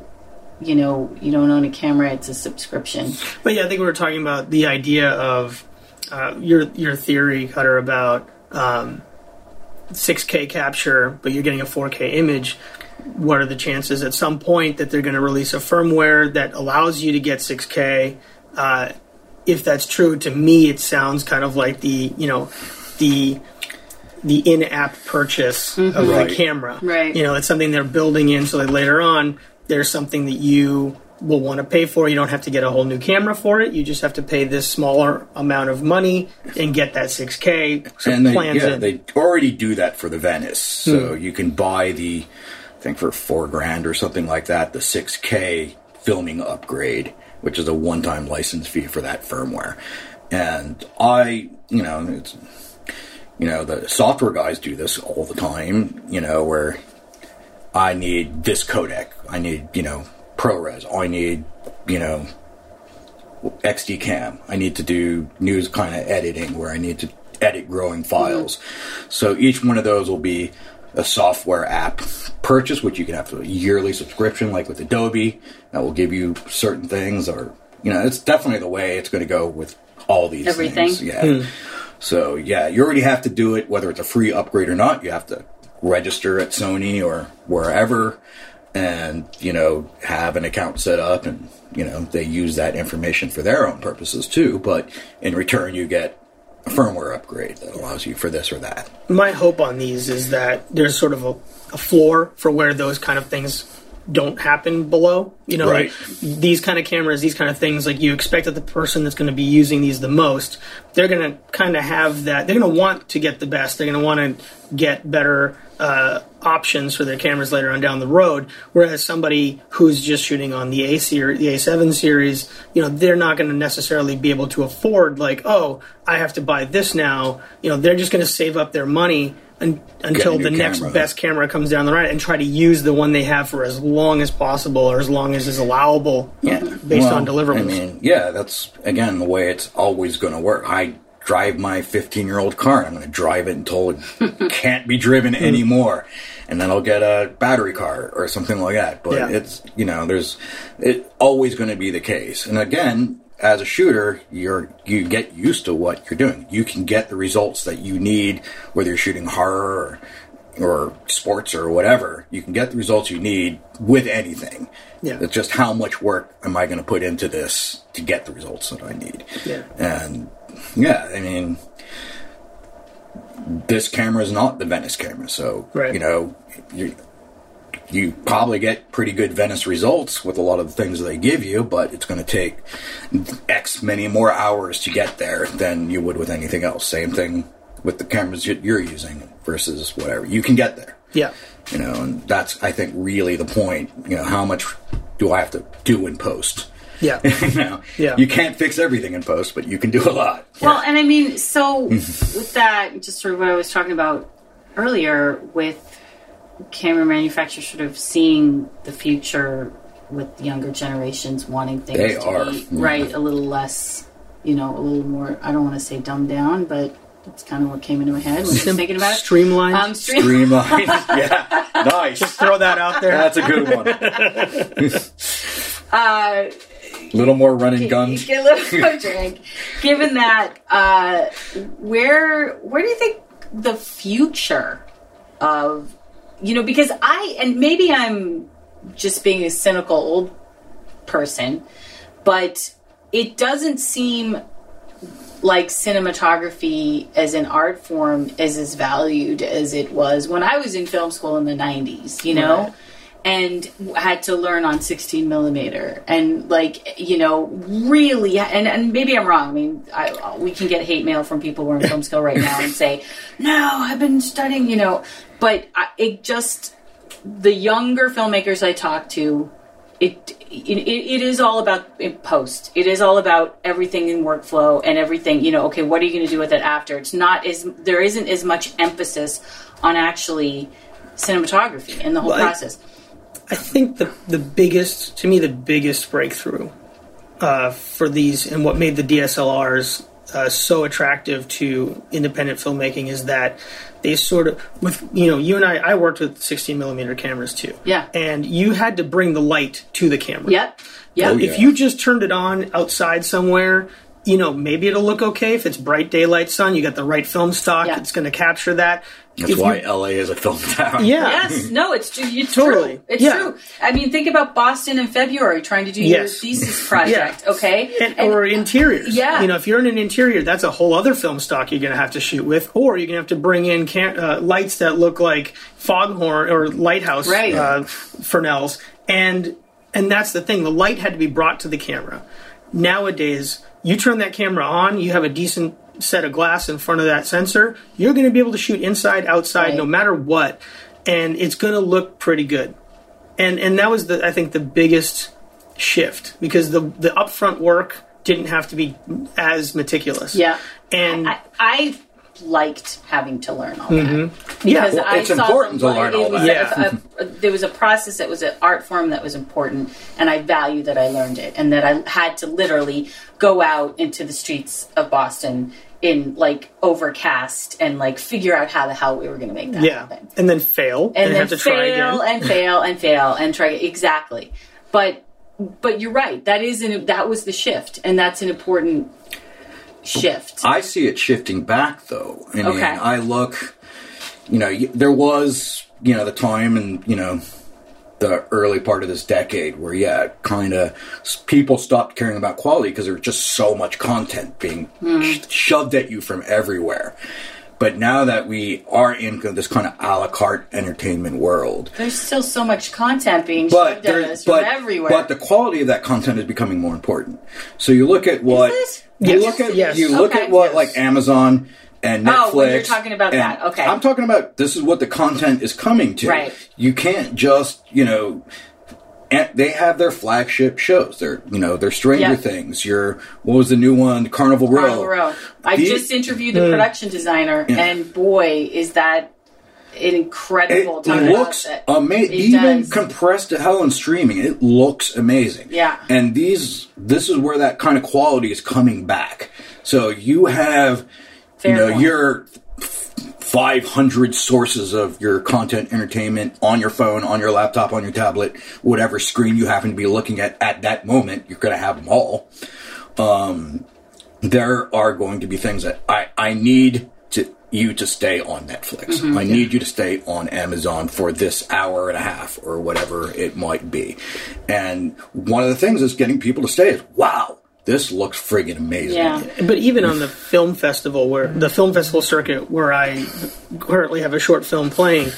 you know you don't own a camera; it's a subscription.
But yeah, I think we were talking about the idea of uh, your your theory, Cutter, about um, 6K capture, but you're getting a 4K image. What are the chances at some point that they're going to release a firmware that allows you to get 6K? Uh, if that's true, to me, it sounds kind of like the you know the the in-app purchase of
Right.
the camera.
Right.
You know, it's something they're building in so that later on there's something that you will want to pay for. You don't have to get a whole new camera for it. You just have to pay this smaller amount of money and get that 6K. So
and they, yeah,
in.
they already do that for the Venice. So
Hmm.
you can buy the, I think for four grand or something like that, the 6K filming upgrade, which is a one-time license fee for that firmware. And I, you know, it's, you know, the software guys do this all the time. You know, where I need this codec, I need, you know, ProRes, I need, you know, XDCAM. I need to do news kind of editing where I need to edit growing mm-hmm. files. So each one of those will be a software app purchase, which you can have a yearly subscription, like with Adobe, that will give you certain things. Or you know, it's definitely the way it's going to go with all these
Everything.
things. Yeah. Hmm. So yeah, you already have to do it, whether it's a free upgrade or not. You have to register at Sony or wherever, and you know have an account set up, and you know they use that information for their own purposes too. But in return, you get a firmware upgrade that allows you for this or that.
My hope on these is that there's sort of a, a floor for where those kind of things don't happen below. You know,
Right.
like these kind of cameras, these kind of things, like you expect that the person that's going to be using these the most, they're going to kind of have that. They're going to want to get the best. They're going to want to get better uh, options for their cameras later on down the road. Whereas somebody who's just shooting on the A series, the A7 series, you know, they're not going to necessarily be able to afford like, oh, I have to buy this now. You know, they're just going to save up their money. Un- until the next
camera.
best camera comes down the line and try to use the one they have for as long as possible or as long as is allowable
Yeah,
based
Well,
on deliverables.
I mean, yeah, that's again the way it's always going to work. I drive my 15 year old car. and I'm going to drive it until it can't be driven
Hmm.
anymore, and then I'll get a battery car or something like that. But
Yeah.
it's you know, there's it always going to be the case. And again, as a shooter, you're you get used to what you're doing. You can get the results that you need, whether you're shooting horror or or sports or whatever, you can get the results you need with anything.
Yeah.
It's just how much work am I going to put into this to get the results that I need.
Yeah.
And yeah, I mean, this camera is not the Venice camera, so
Right.
you know, you you probably get pretty good Venice results with a lot of the things they give you, but it's going to take X many more hours to get there than you would with anything else. Same thing with the cameras you- you're using versus whatever. You can get there
yeah.
you know and that's i think really the point you know how much do i have to do in post
Yeah.
you know
Yeah.
you can't fix everything in post but you can do a lot
Well, and I mean, so with that, just sort of what I was talking about earlier with camera manufacturers sort of seeing the future with younger generations wanting things
They
to
are.
be right a little less, you know, a little more. I don't want to say dumbed down, but that's kind of what came into my head when I was
Sim-
thinking about it.
streamlined.
Um, stream-
streamline yeah nice Just
Throw that out there.
that's a good one
uh,
little more running guns
Get a little more drink. Given that, uh, where where do you think the future of you know? Because I and maybe I'm just being a cynical old person, but it doesn't seem like cinematography as an art form is as valued as it was when I was in film school in the 90s, you know?
Right.
And had to learn on 16 millimeter, and like you know, really, and, and maybe I'm wrong. I mean, I, we can get hate mail from people who are in film school right now and say, "No, I've been studying," you know. But I, it just the younger filmmakers I talk to, it, it it is all about post. It is all about everything in workflow and everything. You know, okay, what are you going to do with it after? It's not as there isn't as much emphasis on actually cinematography and the whole
Well, I-
process.
I think the the biggest, to me, the biggest breakthrough uh, for these and what made the DSLRs uh, so attractive to independent filmmaking is that they sort of, with you know, you and I, I worked with 16 millimeter cameras too.
Yeah.
and you had to bring the light to the camera.
Yep. Yep.
Oh, yeah.
If you just turned it on outside somewhere, you know, maybe it'll look okay. If it's bright daylight sun, you got the right film stock,
Yeah.
it's going to capture that.
That's
If
why
you-
la is a film town
yeah.
Yes, no, it's true. It's
Totally.
true. It's
Yeah.
true. I mean, think about Boston in February trying to do
Yes.
your thesis project. Okay,
And, or interiors.
Yeah.
You know, if you're in an interior, that's a whole other film stock you're going to have to shoot with, or you're going to have to bring in cam- uh, lights that look like foghorn or lighthouse
Right.
uh, Fresnels, and and that's the thing. The light had to be brought to the camera. Nowadays, you turn that camera on, you have a decent set of glass in front of that sensor. You're going to be able to shoot inside, outside,
Right.
no matter what, and it's going to look pretty good. And and that was the I think the biggest shift because the the upfront work didn't have to be as meticulous.
Yeah.
And
I, I liked having to learn all
Mm-hmm.
that because
Well,
I
it's
saw
important to learn all
was
that.
a- a- a- there was a process that was an art form that was important, and I value that I learned it, and that I had to literally go out into the streets of Boston in like overcast and like figure out how the hell we were going to make that
Yeah,
happen
and then fail
and, then
have to try
fail
again.
and fail and fail and try exactly but but you're right that is an that was the shift and that's an important shift
I see it shifting back, though. I mean,
Okay.
I look, you know, there was, you know, the time and, you know, the early part of this decade where, yeah, kind of people stopped caring about quality because there was just so much content being
mm-hmm.
sh- shoved at you from everywhere. But now that we are in this kind of a la carte entertainment world,
there's still so much content being
but
shoved at
there,
us
but,
from everywhere
but the quality of that content is becoming more important. So you look at what
it?
you
Yes.
look at
Yes.
you look
Okay.
at what
Yes.
like Amazon and Netflix.
Oh, when you're talking about
and
that, okay.
I'm talking about this is what the content is coming to.
Right.
You can't just you know. And they have their flagship shows. They're, you know, their Stranger
Yeah.
Things. Your what was the new one? Carnival Row.
Carnival Row. I
The-
just interviewed the hmm. production designer, and boy, is that an
It
incredible time
looks
it.
amazing. Even
does.
compressed to hell and streaming, it looks amazing.
Yeah.
And these, this is where that kind of quality is coming back. So you have,
Fair
you know, your 500 sources of your content entertainment on your phone, on your laptop, on your tablet, whatever screen you happen to be looking at at that moment. You're going to have them all. Um, there are going to be things that I, I need to you to stay on Netflix.
Mm-hmm.
I need you to stay on Amazon for this hour and a half or whatever it might be. And one of the things that's getting people to stay is, wow, this looks friggin' amazing.
Yeah.
But even on the film festival, where the film festival circuit, where I currently have a short film playing,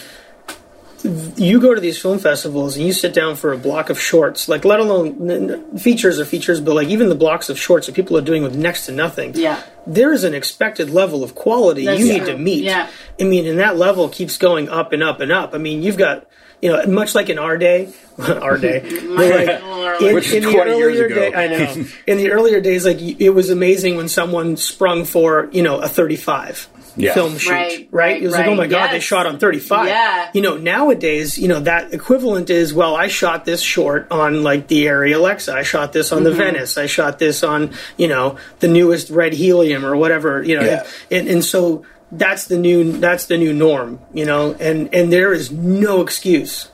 you go to these film festivals and you sit down for a block of shorts, like let alone n- n- features or features, but like even the blocks of shorts that people are doing with next to nothing.
Yeah.
There is an expected level of quality
That's
you need to meet.
Yeah.
I mean, and that level keeps going up and up and up. I mean, you've got, you know, much like in our day, our day, like, in,
Which is
in the
20 years
earlier
ago.
day, I know. In the earlier days, like it was amazing when someone sprung for you know a 35
Yeah.
film shoot,
Right,
right?
right,
It was like, oh
right,
my god, they shot on 35.
Yeah.
You know, nowadays, you know that equivalent is well, I shot this short on like the Arri Alexa, I shot this on the
Mm-hmm.
Venice, I shot this on you know the newest Red Helium or whatever, you know,
Yeah.
and, and so that's the new that's the new norm, you know, and and there is no excuse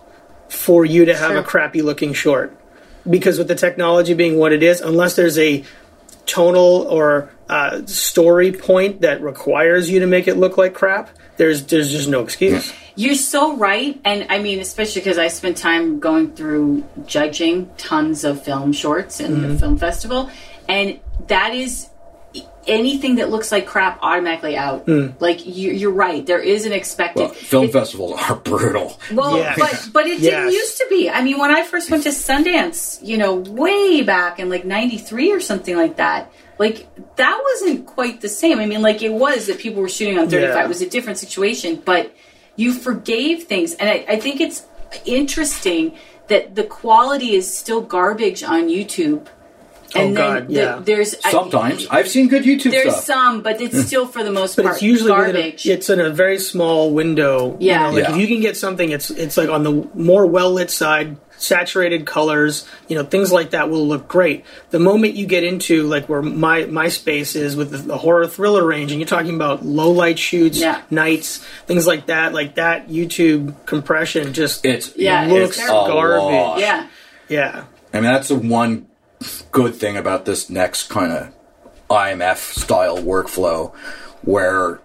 for you to have
Sure.
a crappy looking short because with the technology being what it is, unless there's a tonal or uh, story point that requires you to make it look like crap, there's there's just no excuse.
You're so right, and I mean, especially because I spent time going through judging tons of film shorts in
Mm-hmm.
the film festival, and that is anything that looks like crap automatically out.
Mm.
Like you, you're right, there is an expected
Well, film
it-
festivals are brutal.
Well,
Yes.
but but it didn't used to be. I mean, when I first went to Sundance, you know, way back in like '93 or something like that, like that wasn't quite the same. I mean, like it was that people were shooting on 35.
Yeah.
It was a different situation, but you forgave things, and I, I think it's interesting that the quality is still garbage on YouTube. Oh, and
Oh,
then
God,
the-
yeah.
there's
Sometimes I've seen good YouTube
there's
stuff.
some, but it's still for the most
But
part
it's usually within
garbage.
a, it's in a very small window. you
Yeah.
know, like
Yeah.
if you can get something, it's it's like on the more well lit side, saturated colors, you know, things like that will look great. The moment you get into like where my my space is with the, the horror thriller range, and you're talking about low light shoots,
Yeah.
nights, things like that, like that YouTube compression just
It's
Yeah,
it
it's
looks
terrible.
Garbage.
yeah.
yeah.
I mean, that's the one good thing about this next kind of IMF style workflow, where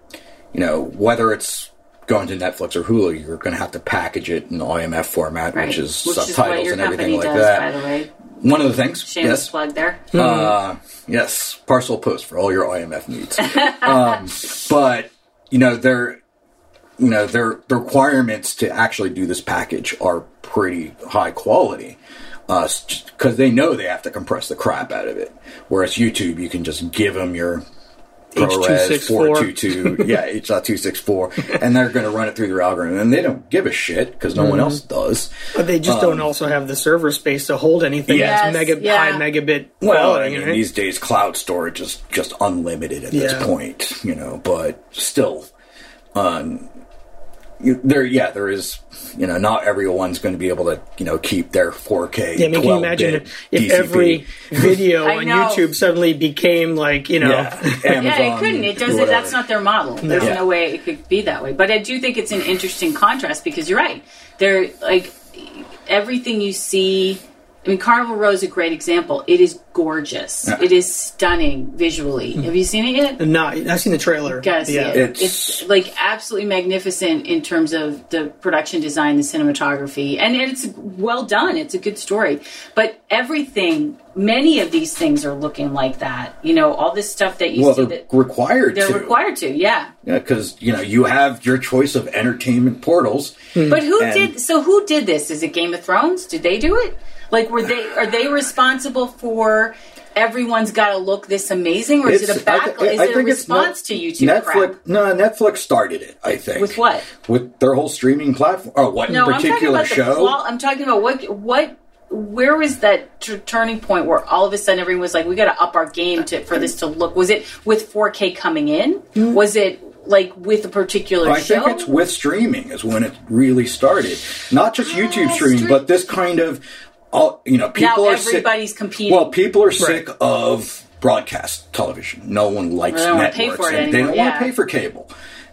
you know whether it's going to Netflix or Hulu, you're going to have to package it in IMF format,
Right.
which is
what
subtitles
your
and everything like
does,
that.
By the way,
One of the things,
shameless
yes,
plug there.
uh, yes, parcel post for all your IMF needs. um, but you know, their you know their the requirements to actually do this package are pretty high quality because they know they have to compress the crap out of it. Whereas YouTube, you can just give them your ProRes
H.264.
422, yeah, H.264, and they're going to run it through their algorithm, and they don't give a shit because no
Mm-hmm.
one else does.
But they just don't also have the server space to hold anything
Yes,
that's mega
yeah.
high megabit
Well, I mean,
right?
these days cloud storage is just unlimited at
Yeah.
this point, you know. But still, um, you, there, yeah, there is, you know, not everyone's going to be able to, you know, keep their 4K.
yeah, I mean, can you imagine
12-bit
if
DCP.
every video on
know.
YouTube suddenly became like, you know,
yeah, Amazon,
yeah, it couldn't. It doesn't. That's not their model. There's
Yeah.
no way it could be that way. But I do think it's an interesting contrast because you're right. They're like everything you see. I mean, Carnival Row is a great example. It is gorgeous.
Yeah.
It is stunning visually. Hmm. Have you seen it yet?
No, I've seen the trailer.
Gotta see
yeah.
it.
It's-
It's, like absolutely magnificent in terms of the production design, the cinematography, and it's well done. It's a good story. But everything, many of these things are looking like that. You know, all this stuff that you
Well,
see
they're
that
required
they're
to.
required to. Yeah.
Yeah, because you know you have your choice of entertainment portals. Hmm.
But who
And-
did? So who did this? Is it Game of Thrones? Did they do it? Like, were they? Are they responsible for? Everyone's got to look this amazing, or is it a back?
thi-
is
I
it a
think it's
response to YouTube
Netflix,
crap?
No, Netflix started it. I think
With what?
With their whole streaming platform. Or what
No,
in
I'm talking
particular
about the
show?
qual- I'm talking about what what where was that t- turning point where all of a sudden everyone was like, we got to up our game to for this to look? Was it with 4K coming in? Mm. Was it like with a particular
I
show?
think it's with streaming is when it really started. Not just ah, YouTube streaming,
stream-
but this kind of, all you know,
now
people are sick.
everybody's competing.
Well, people are sick of broadcast television. No one likes networks.
They don't wanna
networks.
pay for it
and they don't want
yeah.
to pay for cable,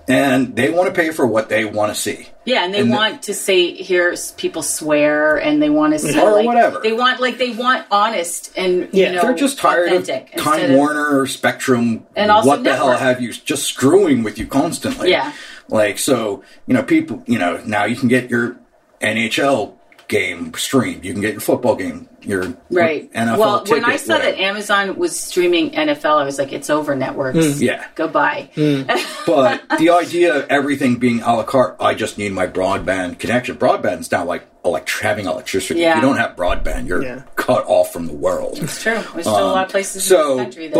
and they want to pay for what they want to see.
yeah, and they
and the-
want to say hear people swear, and they want to see
Or
like,
whatever.
They want like they want honest and
Yeah,
you know
They're just tired of Time
instead of-
Warner, Spectrum,
And also
what the hell have you just screwing with you constantly.
Yeah.
Like so, you know, people you know, now you can get your NHL game streamed. You can get your football game, your
Right.
NFL
well,
ticket,
when I saw
whatever.
that Amazon was streaming NFL, I was like, it's over networks.
Mm. Yeah.
Goodbye.
But the idea of everything being a la carte, I just need my broadband connection. Broadband's now like elect- having electricity. If
Yeah.
you don't have broadband, you're
Yeah.
cut off from the world.
It's true. There's still a lot of places
Um, So,
in this country that.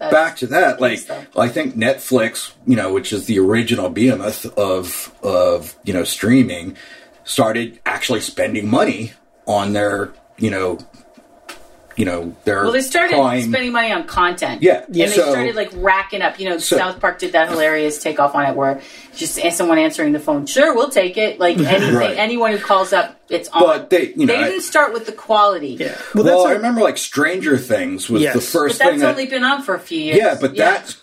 but back to that, like
stuff.
I think Netflix, you know, which is the original behemoth of of you know streaming, started actually spending money on their you know, you know their
Well, they started
prime-
spending money on content.
Yeah,
And they
so-
started like racking up. You know,
So-
South Park did that hilarious takeoff on it where just someone answering the phone, sure, we'll take it. Like anything,
Right.
anyone who calls up, it's on.
But they, you know,
they didn't start with the quality.
Yeah.
Well,
Well, that's
I
a-
remember like Stranger Things was
Yes.
the
But
first
that's
thing that
only been on for a few years.
Yeah, but that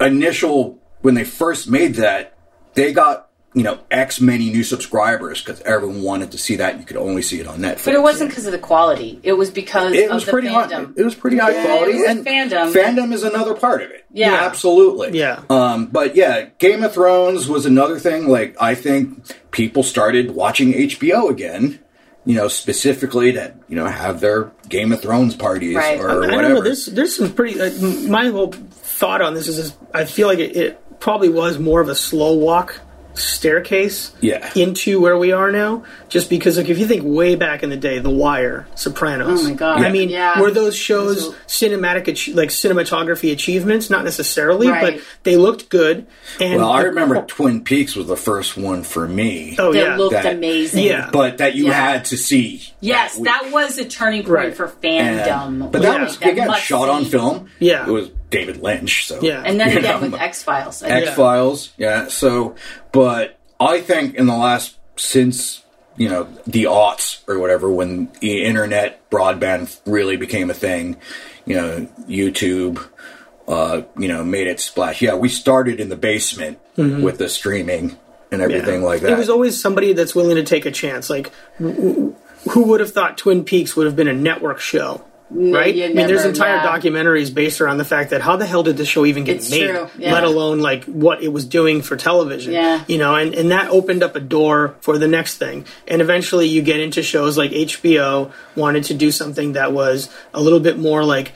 initial when they first made that, they got you know X many new subscribers because everyone wanted to see that. You could only see it on Netflix.
But it wasn't because of the quality. It was because
It
of
was
the
pretty high. It was pretty high
Yeah,
quality,
it was
and
fandom.
Fandom is another part of it.
Yeah.
absolutely.
Yeah.
Um, but yeah, Game of Thrones was another thing. Like I think people started watching HBO again. You know, specifically to you know have their Game of Thrones parties
Right.
or
I don't
whatever.
know. There's there's some pretty. Uh, my whole thought on this is, is I feel like it, it probably was more of a slow walk staircase
Yeah.
into where we are now. Just because, like, if you think way back in the day, The Wire, Sopranos.
Oh my God.
I mean,
Yeah.
were those shows
Those
cinematic, like cinematography achievements? Not necessarily,
Right.
but they looked good. And
well, I
the-
remember Twin Peaks was the first one for me.
Oh
that
yeah,
looked
that-
amazing.
Yeah.
but that you
Yeah.
had to see.
Yes,
week.
that was a turning point
Right.
for
And-
fandom.
but that
Yeah.
was again
must
shot on film.
Yeah.
it was David Lynch. So
Yeah.
And then again
know,
with X Files.
X Files. Yeah. So, but I think in the last since you know the aughts or whatever, when the internet broadband really became a thing, you know, YouTube. Uh, you know, made it splash. Yeah, we started in the basement with the streaming and everything like that.
It was always somebody that's willing to take a chance. Like, w- w- who would have thought Twin Peaks would have been a network show? Right? I mean, there's entire
yeah.
documentaries based around the fact that how the hell did this show even get
It's
made?
yeah.
Let alone like what it was doing for television.
Yeah.
You know, and, and that opened up a door for the next thing. And eventually you get into shows like HBO wanted to do something that was a little bit more like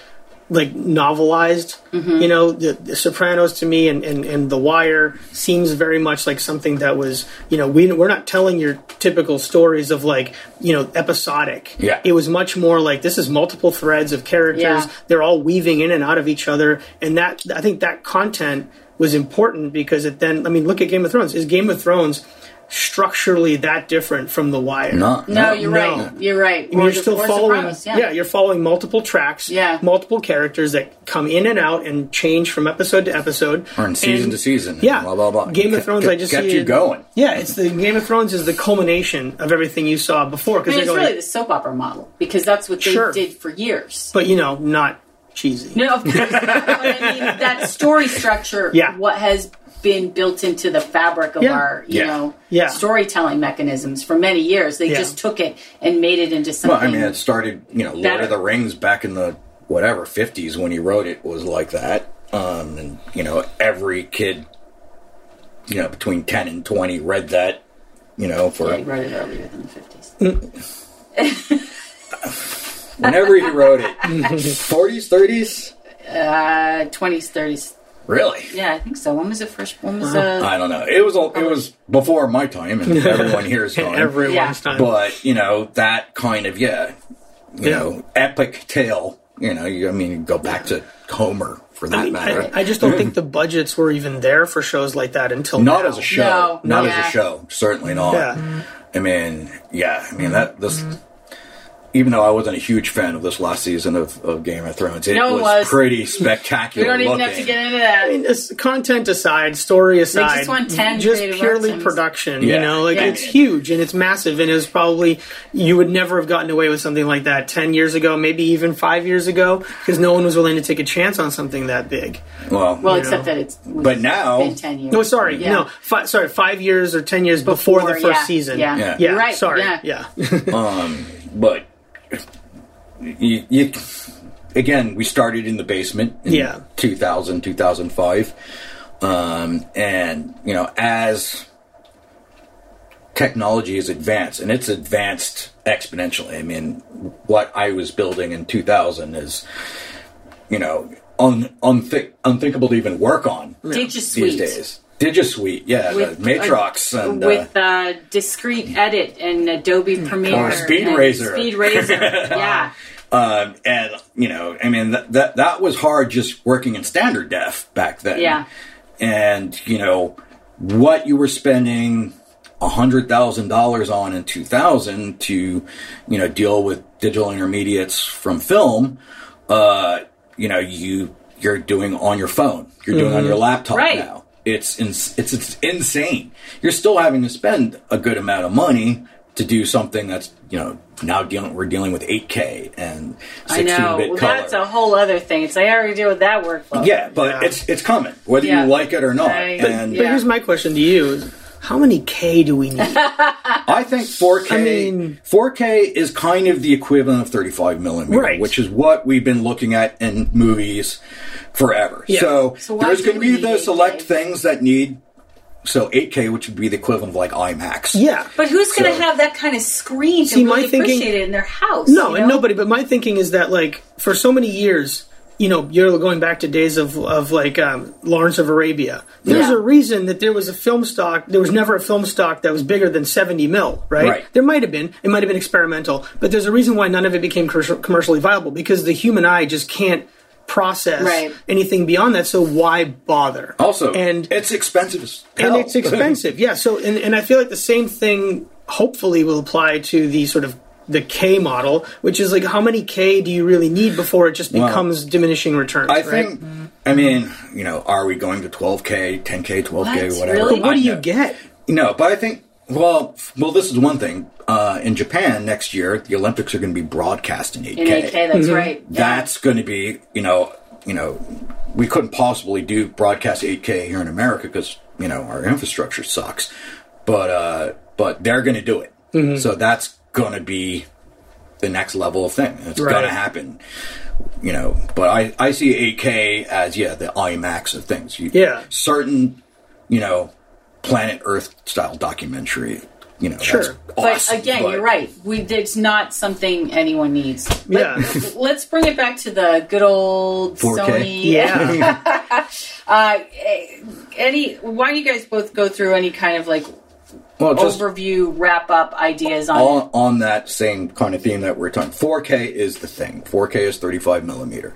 like novelized.
Mm-hmm.
You know, the, the Sopranos to me and, and, and The Wire seems very much like something that was, you know, we, we're not telling your typical stories of like, you know, episodic.
Yeah.
It was much more like this is multiple threads of characters.
Yeah.
They're all weaving in and out of each other. And that, I think that content was important because it then, I mean, look at Game of Thrones. Is Game of Thrones structurally that different from The Wire?
No,
No, you're
No.
right. You're right.
I mean, you're still following,
Sopranos,
yeah. you're following multiple tracks,
Yeah.
multiple characters that come in and out and change from episode to episode,
or in season
And-
to season.
Yeah,
blah blah blah.
Game of Thrones,
ke-
I just
kept
see
you
it-
going.
Yeah, it's the Game of Thrones is the culmination of everything you saw before
I
because
mean, it's
going,
really the soap opera model because that's what they
Sure.
did for years.
but you know, not cheesy.
No, of course. But I mean, that story structure,
Yeah.
what has been built into the fabric of
Yeah.
our, you
Yeah.
know,
Yeah.
storytelling mechanisms for many years. They
Yeah.
just took it and made it into something. Well.
I mean, it started, you know, Lord
better.
of the Rings back in the whatever fifties when he wrote it was like that. Um, and you know, every kid, you know, between ten and twenty read that. You know, for
yeah, he wrote it earlier than the 50s.
whenever he wrote it, forties, thirties.
Uh, 20s, 30s.
Really?
Yeah, I think so. When was it first? When was uh,
I don't know. It was all, it was before my time, and everyone here is time.
Everyone's
Yeah.
time.
but you know that kind of yeah, you
Yeah.
know, epic tale. You know, you, I mean, you go back to Homer for that
I, mean,
matter.
I, I just don't think the budgets were even there for shows like that until
not
now.
as a show.
No,
not
yeah.
as a show. Certainly not.
Yeah.
I mean, yeah. I mean that this. Even though I wasn't a huge fan of this last season of, of Game of Thrones, it
No, it
was,
was.
pretty spectacular.
we don't even
looking.
have to get into that.
I mean, this content aside, story aside,
want 10
just purely
arts
production.
Yeah.
You know, like
Yeah.
it's huge and it's massive, and it's probably you would never have gotten away with something like that ten years ago, maybe even five years ago, because no one was willing to take a chance on something that big.
well,
well,
you
except
know.
that it's
But now-
been 10 years.
No, sorry,
Yeah.
no, fi- sorry, five years or ten years before, the first
yeah,
season.
yeah.
Yeah.
yeah,
You're right,
Sorry,
yeah.
yeah.
Um, but you, you again we started in the basement in
Yeah.
2000 2005 um, and you know as technology has advanced and it's advanced exponentially i mean what i was building in 2000 is you know un, unthink, unthinkable to even work on
Digisuite.
these days digisuite yeah
With,
the matrox
uh,
and uh,
with uh, Discreet edit and Adobe Premiere
Or Speed
and
Razor.
Speed Razor, yeah.
Um, and you know, I mean that, that that was hard just working in standard def back then.
Yeah.
And you know what you were spending a hundred thousand dollars on in two thousand to you know deal with digital intermediates from film. Uh, you know you you're doing on your phone. You're doing on your laptop
Right.
now. It's ins- it's it's insane. You're still having to spend a good amount of money to do something that's you know now dealing we're dealing with 8K and 16
I know. Well,
color.
that's a whole other thing. It's like I already deal with that workflow.
yeah, but
Yeah.
it's it's coming whether
Yeah.
you like it or not.
I-
and
But
Yeah.
here's my question to you: is How many K do we need?
I think 4K.
I mean-
4K is kind of the equivalent of 35 millimeter,
Right.
which is what we've been looking at in movies forever.
Yeah.
So,
So
there's going to be
need
the
8K?
select things that need. So 8K, which would be the equivalent of like IMAX.
yeah.
But who's going to
So-
have that kind of screen to
See, my
really
thinking-
appreciate it in their house?
No,
you
and nobody. But my thinking is that like for so many years, you know, you're going back to days of of like um, Lawrence of Arabia. There's
Yeah.
a reason that there was a film stock. There was never a film stock that was bigger than 70 mil, right?
Right.
There might have been. It might have been experimental, but there's a reason why none of it became commercially viable because the human eye just can't process
Right.
anything beyond that. So why bother?
Also,
and
it's expensive
and it's expensive. yeah. So and, and I feel like the same thing hopefully will apply to the sort of the K model, which is like how many K do you really need before it just
Well,
becomes diminishing returns?
I
right?
think. I mean, you know, are we going to 12K, 10K, 12K,
What?
whatever?
Really?
What do you
know.
get?
No, but I think well, well, this is one thing. Uh, in Japan next year, the Olympics are going to be broadcast in 8K.
In 8K, that's right. Yeah.
That's going to be, you know, you know, we couldn't possibly do broadcast 8K here in America because you know our infrastructure sucks. But uh, but they're going to do it.
Mm-hmm.
So that's going to be the next level of thing. It's
Right.
going to happen. You know, but I I see 8K as yeah the IMAX of things. You,
Yeah.
certain you know planet Earth style documentary you know,
Sure.
that's
But again,
but-
you're right. We it's not something anyone needs. But
Yeah.
let's bring it back to the good old
4K.
Sony.
Yeah.
Uh, eh, any? Why don't you guys both go through any kind of like
Well, just
overview, wrap up ideas on?
on, on that same kind of theme that we're talking 4k is the thing 4k is 35 millimeter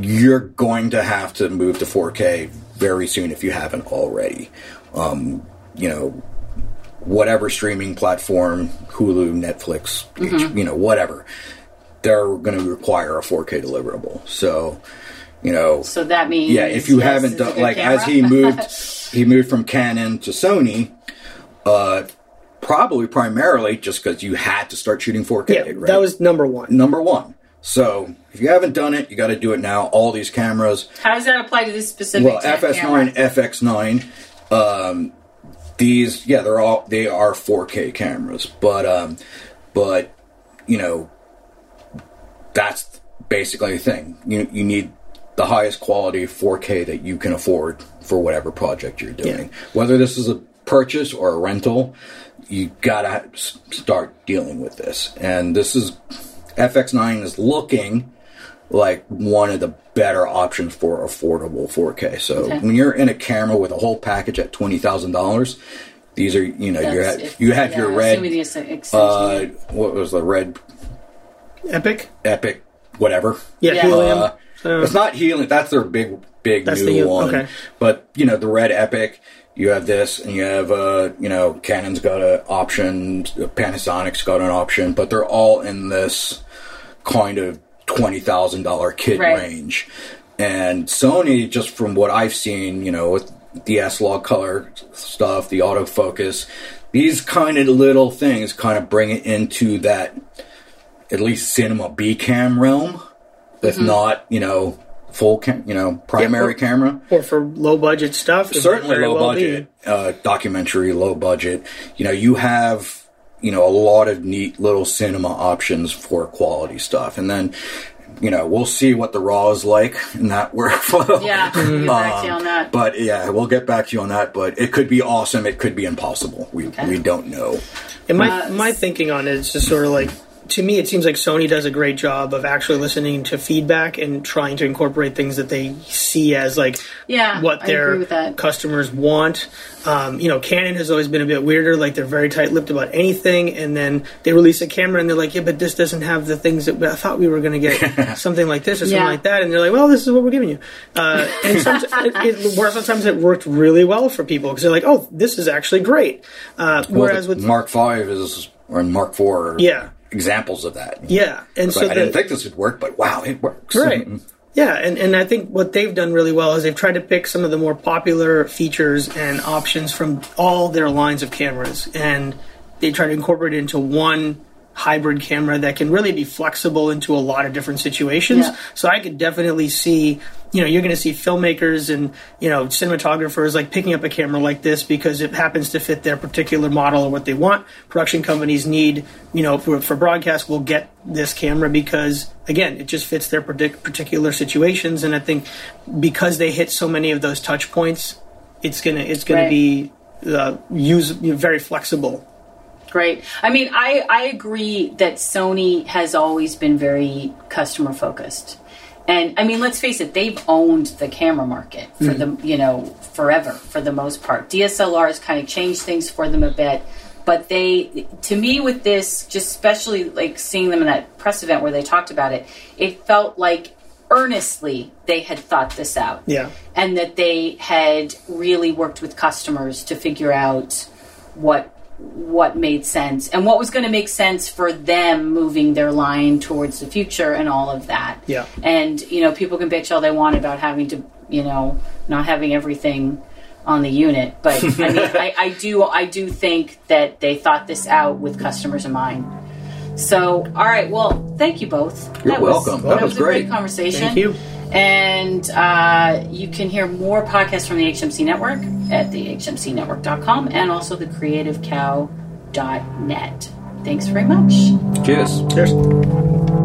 you're going to have to move to 4k very soon if you haven't already um, you know whatever streaming platform hulu netflix
Mm-hmm.
you know whatever they're going to require a 4k deliverable so you know
so that means
yeah, if you
yes,
haven't done like as he moved, he moved from Canon to Sony. Uh, probably primarily just because you had to start shooting 4K.
yeah,
right?
that was number one.
number one. So if you haven't done it, you got to do it now. All these cameras,
How does that apply to this specific?
well. FS9, FX9, um, these, yeah, they're all they are 4K cameras, but um, but you know, that's basically the thing. You you need the highest quality 4K that you can afford for whatever project you're doing. Whether this is a purchase or a rental, you gotta start dealing with this. And this is FX9 is looking like one of the better options for affordable 4K. So
Okay.
when you're in a camera with a whole package at twenty thousand dollars, these are you know you have
if-
you have
yeah,
your red.
assuming the ex- extension.
Uh, what was the red
Epic.
Epic? Whatever.
Yeah,
Yeah.
helium.
Uh,
So-
it's not healing. That's their big, big
That's
new
the-
one.
okay.
But you know, the red Epic. You have this, and you have uh, you know, Canon's got an option, Panasonic's got an option, but they're all in this kind of twenty thousand dollar kit
Right.
range. And Sony, just from what I've seen, you know, with the S log color stuff, the autofocus, these kind of little things kind of bring it into that at least cinema B cam realm, if
Mm-hmm.
not, you know, full cam, you know, primary
Yeah.
camera.
or for low budget stuff.
Certainly low
well
budget, uh, documentary, low budget. You know, you have, you know, a lot of neat little cinema options for quality stuff. And then, you know, we'll see what the raw is like in that workflow.
yeah, we'll get back to you
Um,
on that.
But yeah, we'll get back to you on that. But it could be awesome. It could be impossible. We we don't know.
And my
Uh,
my thinking on it is just sort of like to me, it seems like Sony does a great job of actually listening to feedback and trying to incorporate things that they see as like
Yeah,
what their
agree with that.
customers want. Um, you know, Canon has always been a bit weirder; like they're very tight-lipped about anything, and then they release a camera and they're like, "Yeah, but this doesn't have the things that I thought we were going to get something like this or something
Yeah.
like that," and they're like, "Well, this is what we're giving you." Uh, and sometimes it, it, sometimes it worked really well for people because they're like, "Oh, this is actually great." Uh,
Well,
whereas with
Mark Five is or Mark Four,
Yeah.
Examples of that.
yeah, and so
like, I didn't think this would work, but wow, it works.
Right. Yeah, and, and I think what they've done really well is they've tried to pick some of the more popular features and options from all their lines of cameras, and they try to incorporate it into one hybrid camera that can really be flexible into a lot of different situations.
Yeah.
So I could definitely see, you know, you're going to see filmmakers and you know cinematographers like picking up a camera like this because it happens to fit their particular model or what they want. Production companies need, you know, for, for broadcast, will get this camera because again, it just fits their partic- particular situations. And I think because they hit so many of those touch points, it's gonna it's gonna be uh, use very flexible.
Great. I mean, I, I agree that Sony has always been very customer focused. And I mean, let's face it, they've owned the camera market for mm-hmm. the, you know, forever for the most part. DSLR has kind of changed things for them a bit, but they, to me, with this, just especially like seeing them in that press event where they talked about it, it felt like earnestly they had thought this out
Yeah.
and that they had really worked with customers to figure out what what made sense and what was going to make sense for them moving their line towards the future and all of that.
Yeah.
And you know, people can bitch all they want about having to, you know, not having everything on the unit, but I mean, I, I do I do think that they thought this out with customers in mind. So, all right, well, thank you both.
You're welcome.
that,
That was
was a great
great.
conversation.
Thank you.
And uh, you can hear more podcasts from the HMC Network at the HMCnetwork.com and also the creativecow.net. Thanks very much.
Cheers.
Cheers.